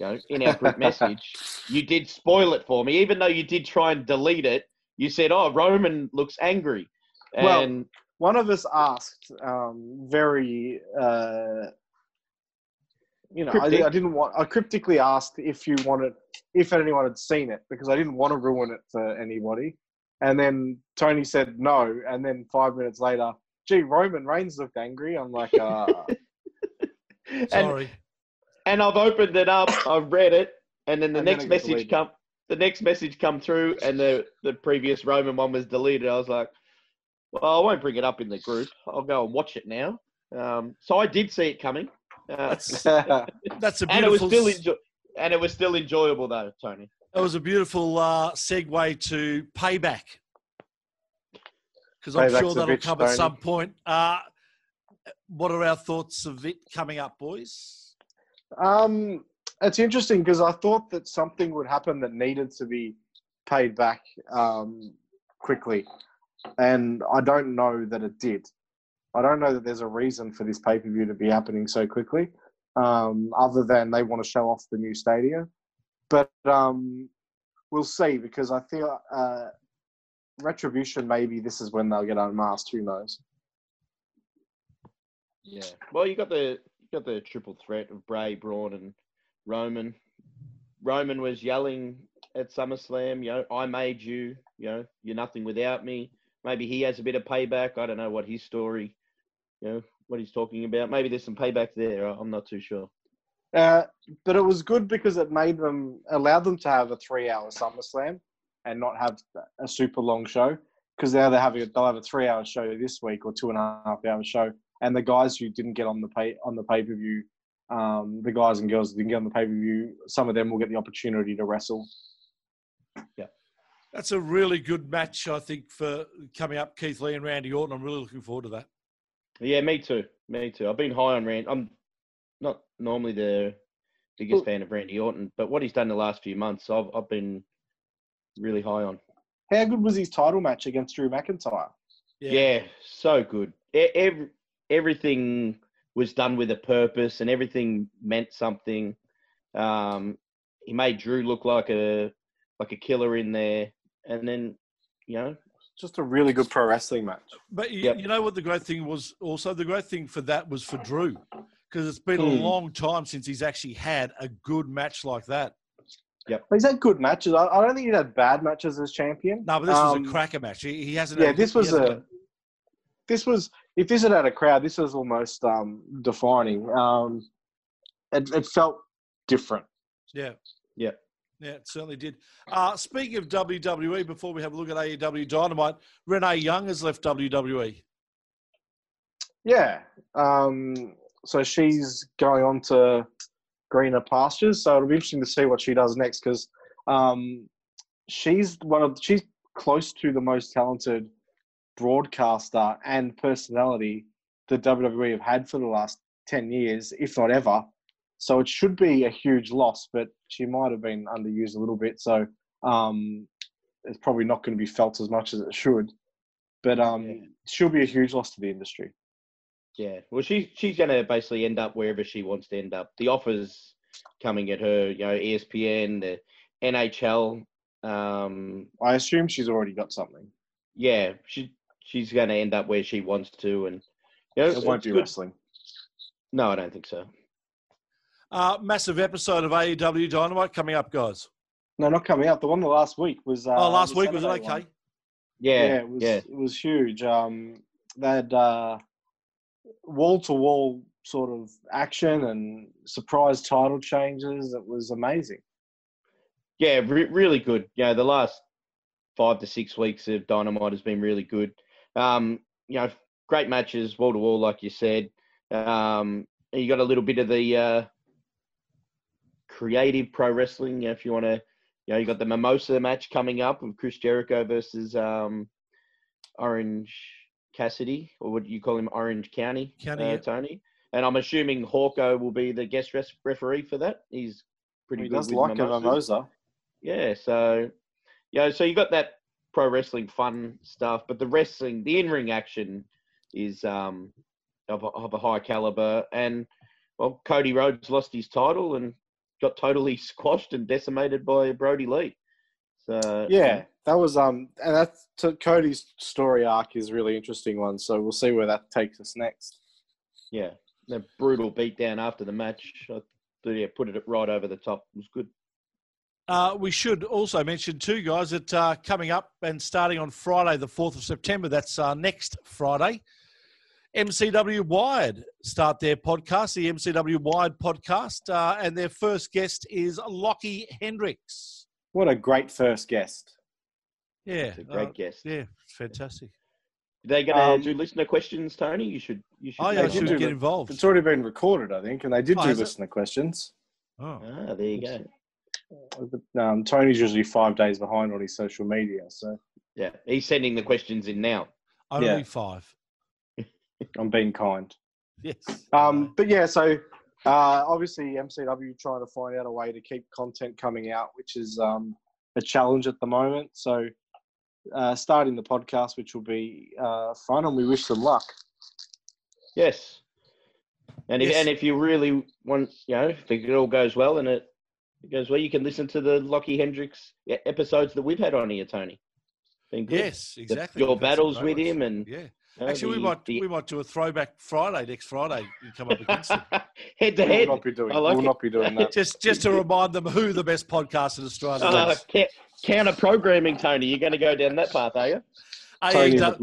C: You know, in our group [laughs] message, you did spoil it for me, even though you did try and delete it. You said, "Oh, Roman looks angry,"
B: Well, one of us asked um, very uh, you know I,
C: Cryptic.
B: I didn't want i cryptically asked if you wanted if anyone had seen it because i didn't want to ruin it for anybody and then tony said no and then five minutes later gee roman reigns looked angry i'm like uh, [laughs]
C: and,
A: Sorry.
C: and I've opened it up. I've read it, and then the
B: And
C: next
B: it got
C: message
B: deleted.
C: come. The next message come through, and the the previous Roman one was deleted. I was like, Well, I won't bring it up in the group. I'll go and watch it now. Um, so I did see it coming. Uh,
A: That's [laughs] that's a
C: and it was
A: beautiful.
C: still enjo- and it was still enjoyable though, Tony.
A: It was a beautiful uh, segue to payback because I'm
B: Payback's
A: sure that'll
B: bitch,
A: come at some point. Uh, what are our thoughts of it coming up, boys?
B: Um, it's interesting because I thought that something would happen that needed to be paid back um, quickly, and I don't know that it did. I don't know that there's a reason for this pay per view to be happening so quickly, um, other than they want to show off the new stadium. But um, we'll see because I feel uh, retribution. Maybe this is when they'll get unmasked. Who knows?
C: Yeah. Well, you got the you got the triple threat of Bray, Braun, and Roman. Roman was yelling at SummerSlam, you know, I made you, you know, you're nothing without me. Maybe he has a bit of payback. I don't know what his story, you know, what he's talking about. Maybe there's some payback there. I'm not too sure.
B: Uh, but it was good because it made them allowed them to have a three-hour SummerSlam and not have a super long show. Because now they're having a, they'll have a three-hour show this week or two and a half hour show, and the guys who didn't get on the pay on the pay-per-view, um, the guys and girls who didn't get on the pay-per-view, some of them will get the opportunity to wrestle. Yeah.
A: That's a really good match, I think, for coming up. Keith Lee and Randy Orton. I'm really looking forward to that.
C: Yeah, me too. Me too. I've been high on Rand. I'm not normally the biggest
B: Well-
C: fan of Randy Orton, but what he's done the last few months, I've I've been really high on.
B: How good was his title match against Drew McIntyre?
C: Yeah, so good. Every, everything was done with a purpose, and everything meant something. Um, he made Drew look like a like a killer in there, and then you know,
B: Just a really good pro wrestling match.
A: But you,
C: Yep.
A: you know what the great thing was also the great thing for that was for Drew because it's been a
B: Hmm.
A: long time since he's actually had a good match like that. Yep.
B: He's had good matches. I, I don't think he's had bad matches as champion.
A: No, but this was
B: Um,
A: a cracker match. He, he hasn't.
B: Yeah,
A: had-
B: this was
A: hasn't
B: a.
A: had-
B: This was if this had had a crowd, this was almost um, defining. Um, it, it felt different.
A: Yeah.
C: Yeah.
A: Yeah, it certainly did. Uh, speaking of WWE, before we have a look at AEW Dynamite, Renee Young has left. WWE.
B: Yeah. Um, so she's going on to greener pastures. So it'll be interesting to see what she does next because um, she's one of she's close to the most talented broadcaster and personality that WWE have had for the last ten years, if not ever. So it should be a huge loss, but she might have been underused a little bit. So um, it's probably not going to be felt as much as it should. But um,
C: Yeah.
B: she'll be a huge loss to the industry.
C: Yeah, well, she she's going to basically end up wherever she wants to end up. The offers coming at her, you know, ESPN, the NHL. Um,
B: I assume she's already got something.
C: yeah, she she's going to end up where she wants to, and you know,
B: It won't be
C: good.
B: wrestling.
C: No, I don't think so.
A: Uh, massive episode of AEW Dynamite coming up, guys.
B: No, not coming up. The one the last week was. Uh,
A: oh, last
B: the
A: week was it okay?
B: one.
C: Yeah,
B: Yeah, it was.
C: yeah.
B: It was huge. Um, they had wall to wall sort of action and surprise title changes. It was amazing.
C: Yeah, re- really good. Yeah, the last five to six weeks of Dynamite has been really good. Um, you know, great matches, wall to wall, like you said. Um, you got a little bit of the uh, creative pro wrestling. You know, if you want to, you know, you got the Mimosa match coming up with Chris Jericho versus um, Orange Cassidy, or what do you call him, Orange County,
A: County,
C: uh,
A: yeah.
C: Tony. And I'm assuming Hawko will be the guest res- referee for that. He's pretty
B: He
C: good
B: does
C: with
B: like a mimosa.
C: Yeah, so yeah, so you got that pro wrestling fun stuff, but the wrestling, the in-ring action is um of a, of a high caliber. And well, Cody Rhodes lost his title and got totally [laughs] squashed and decimated by Brodie Lee. So
B: Yeah, that was um, and that's to Cody's story arc is a really interesting one. So we'll see where that takes us next.
C: yeah, the brutal beatdown after the match. I thought, yeah, put it right over the top. It was good.
A: Uh, we should also mention, too, guys, that uh, coming up and starting on Friday, the 4th of September, that's uh, next Friday, MCW Wired start their podcast, the MCW Wired podcast, uh, and their first guest is Lockie Hendricks.
B: What a great first guest.
A: Yeah.
C: It's a great
A: uh,
C: guest.
A: Yeah, it's fantastic.
C: they going to
B: Um,
C: do listener questions, Tony? You should. You should.
A: Oh, yeah, I
B: They
C: take
B: did
A: should
B: do
A: get involved.
B: It's already been recorded, I think, and they did
A: Oh,
B: do
A: has it?
B: listener questions.
A: Oh.
C: Ah, there you go.
B: Um, Tony's usually five days behind on his social media, so
C: Yeah, he's sending the questions in now.
A: Only
B: Yeah.
A: five. [laughs]
B: I'm being kind.
A: Yes.
B: Um, but yeah, so uh, obviously MCW trying to find out a way to keep content coming out, which is um, a challenge at the moment. So uh, starting the podcast, which will be uh, fun, and we wish them luck.
C: Yes. And if
A: Yes.
C: and if you really want, you know, if it all goes well and it, it goes well, you can listen to the Lockie Hendricks episodes that we've had on here, Tony. Been good.
A: yes,
C: The-
A: exactly.
C: your
A: We've had some
C: battles with him and
A: Yeah.
C: you know,
A: Actually, we might
C: the
A: we might do a throwback Friday next Friday. You come up against them. [laughs]
C: head to
B: We will
C: head.
B: not be doing.
C: I like
B: we will
C: it.
B: not be doing that. [laughs]
A: just just to remind them who the best podcast in Australia
C: Uh,
A: is. [laughs]
C: ca- counter programming, Tony. You're going to go down that path, are you?
B: Tony
A: AEW,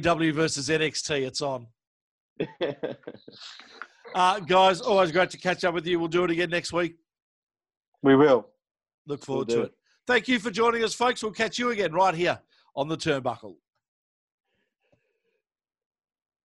A: AEW versus NXT. It's on. Uh, guys, always great to catch up with you. We'll do it again next week.
B: We will.
A: Look
C: We'll
A: forward
C: do
A: to it. Thank you for joining us, folks. We'll catch you again right here on the turnbuckle.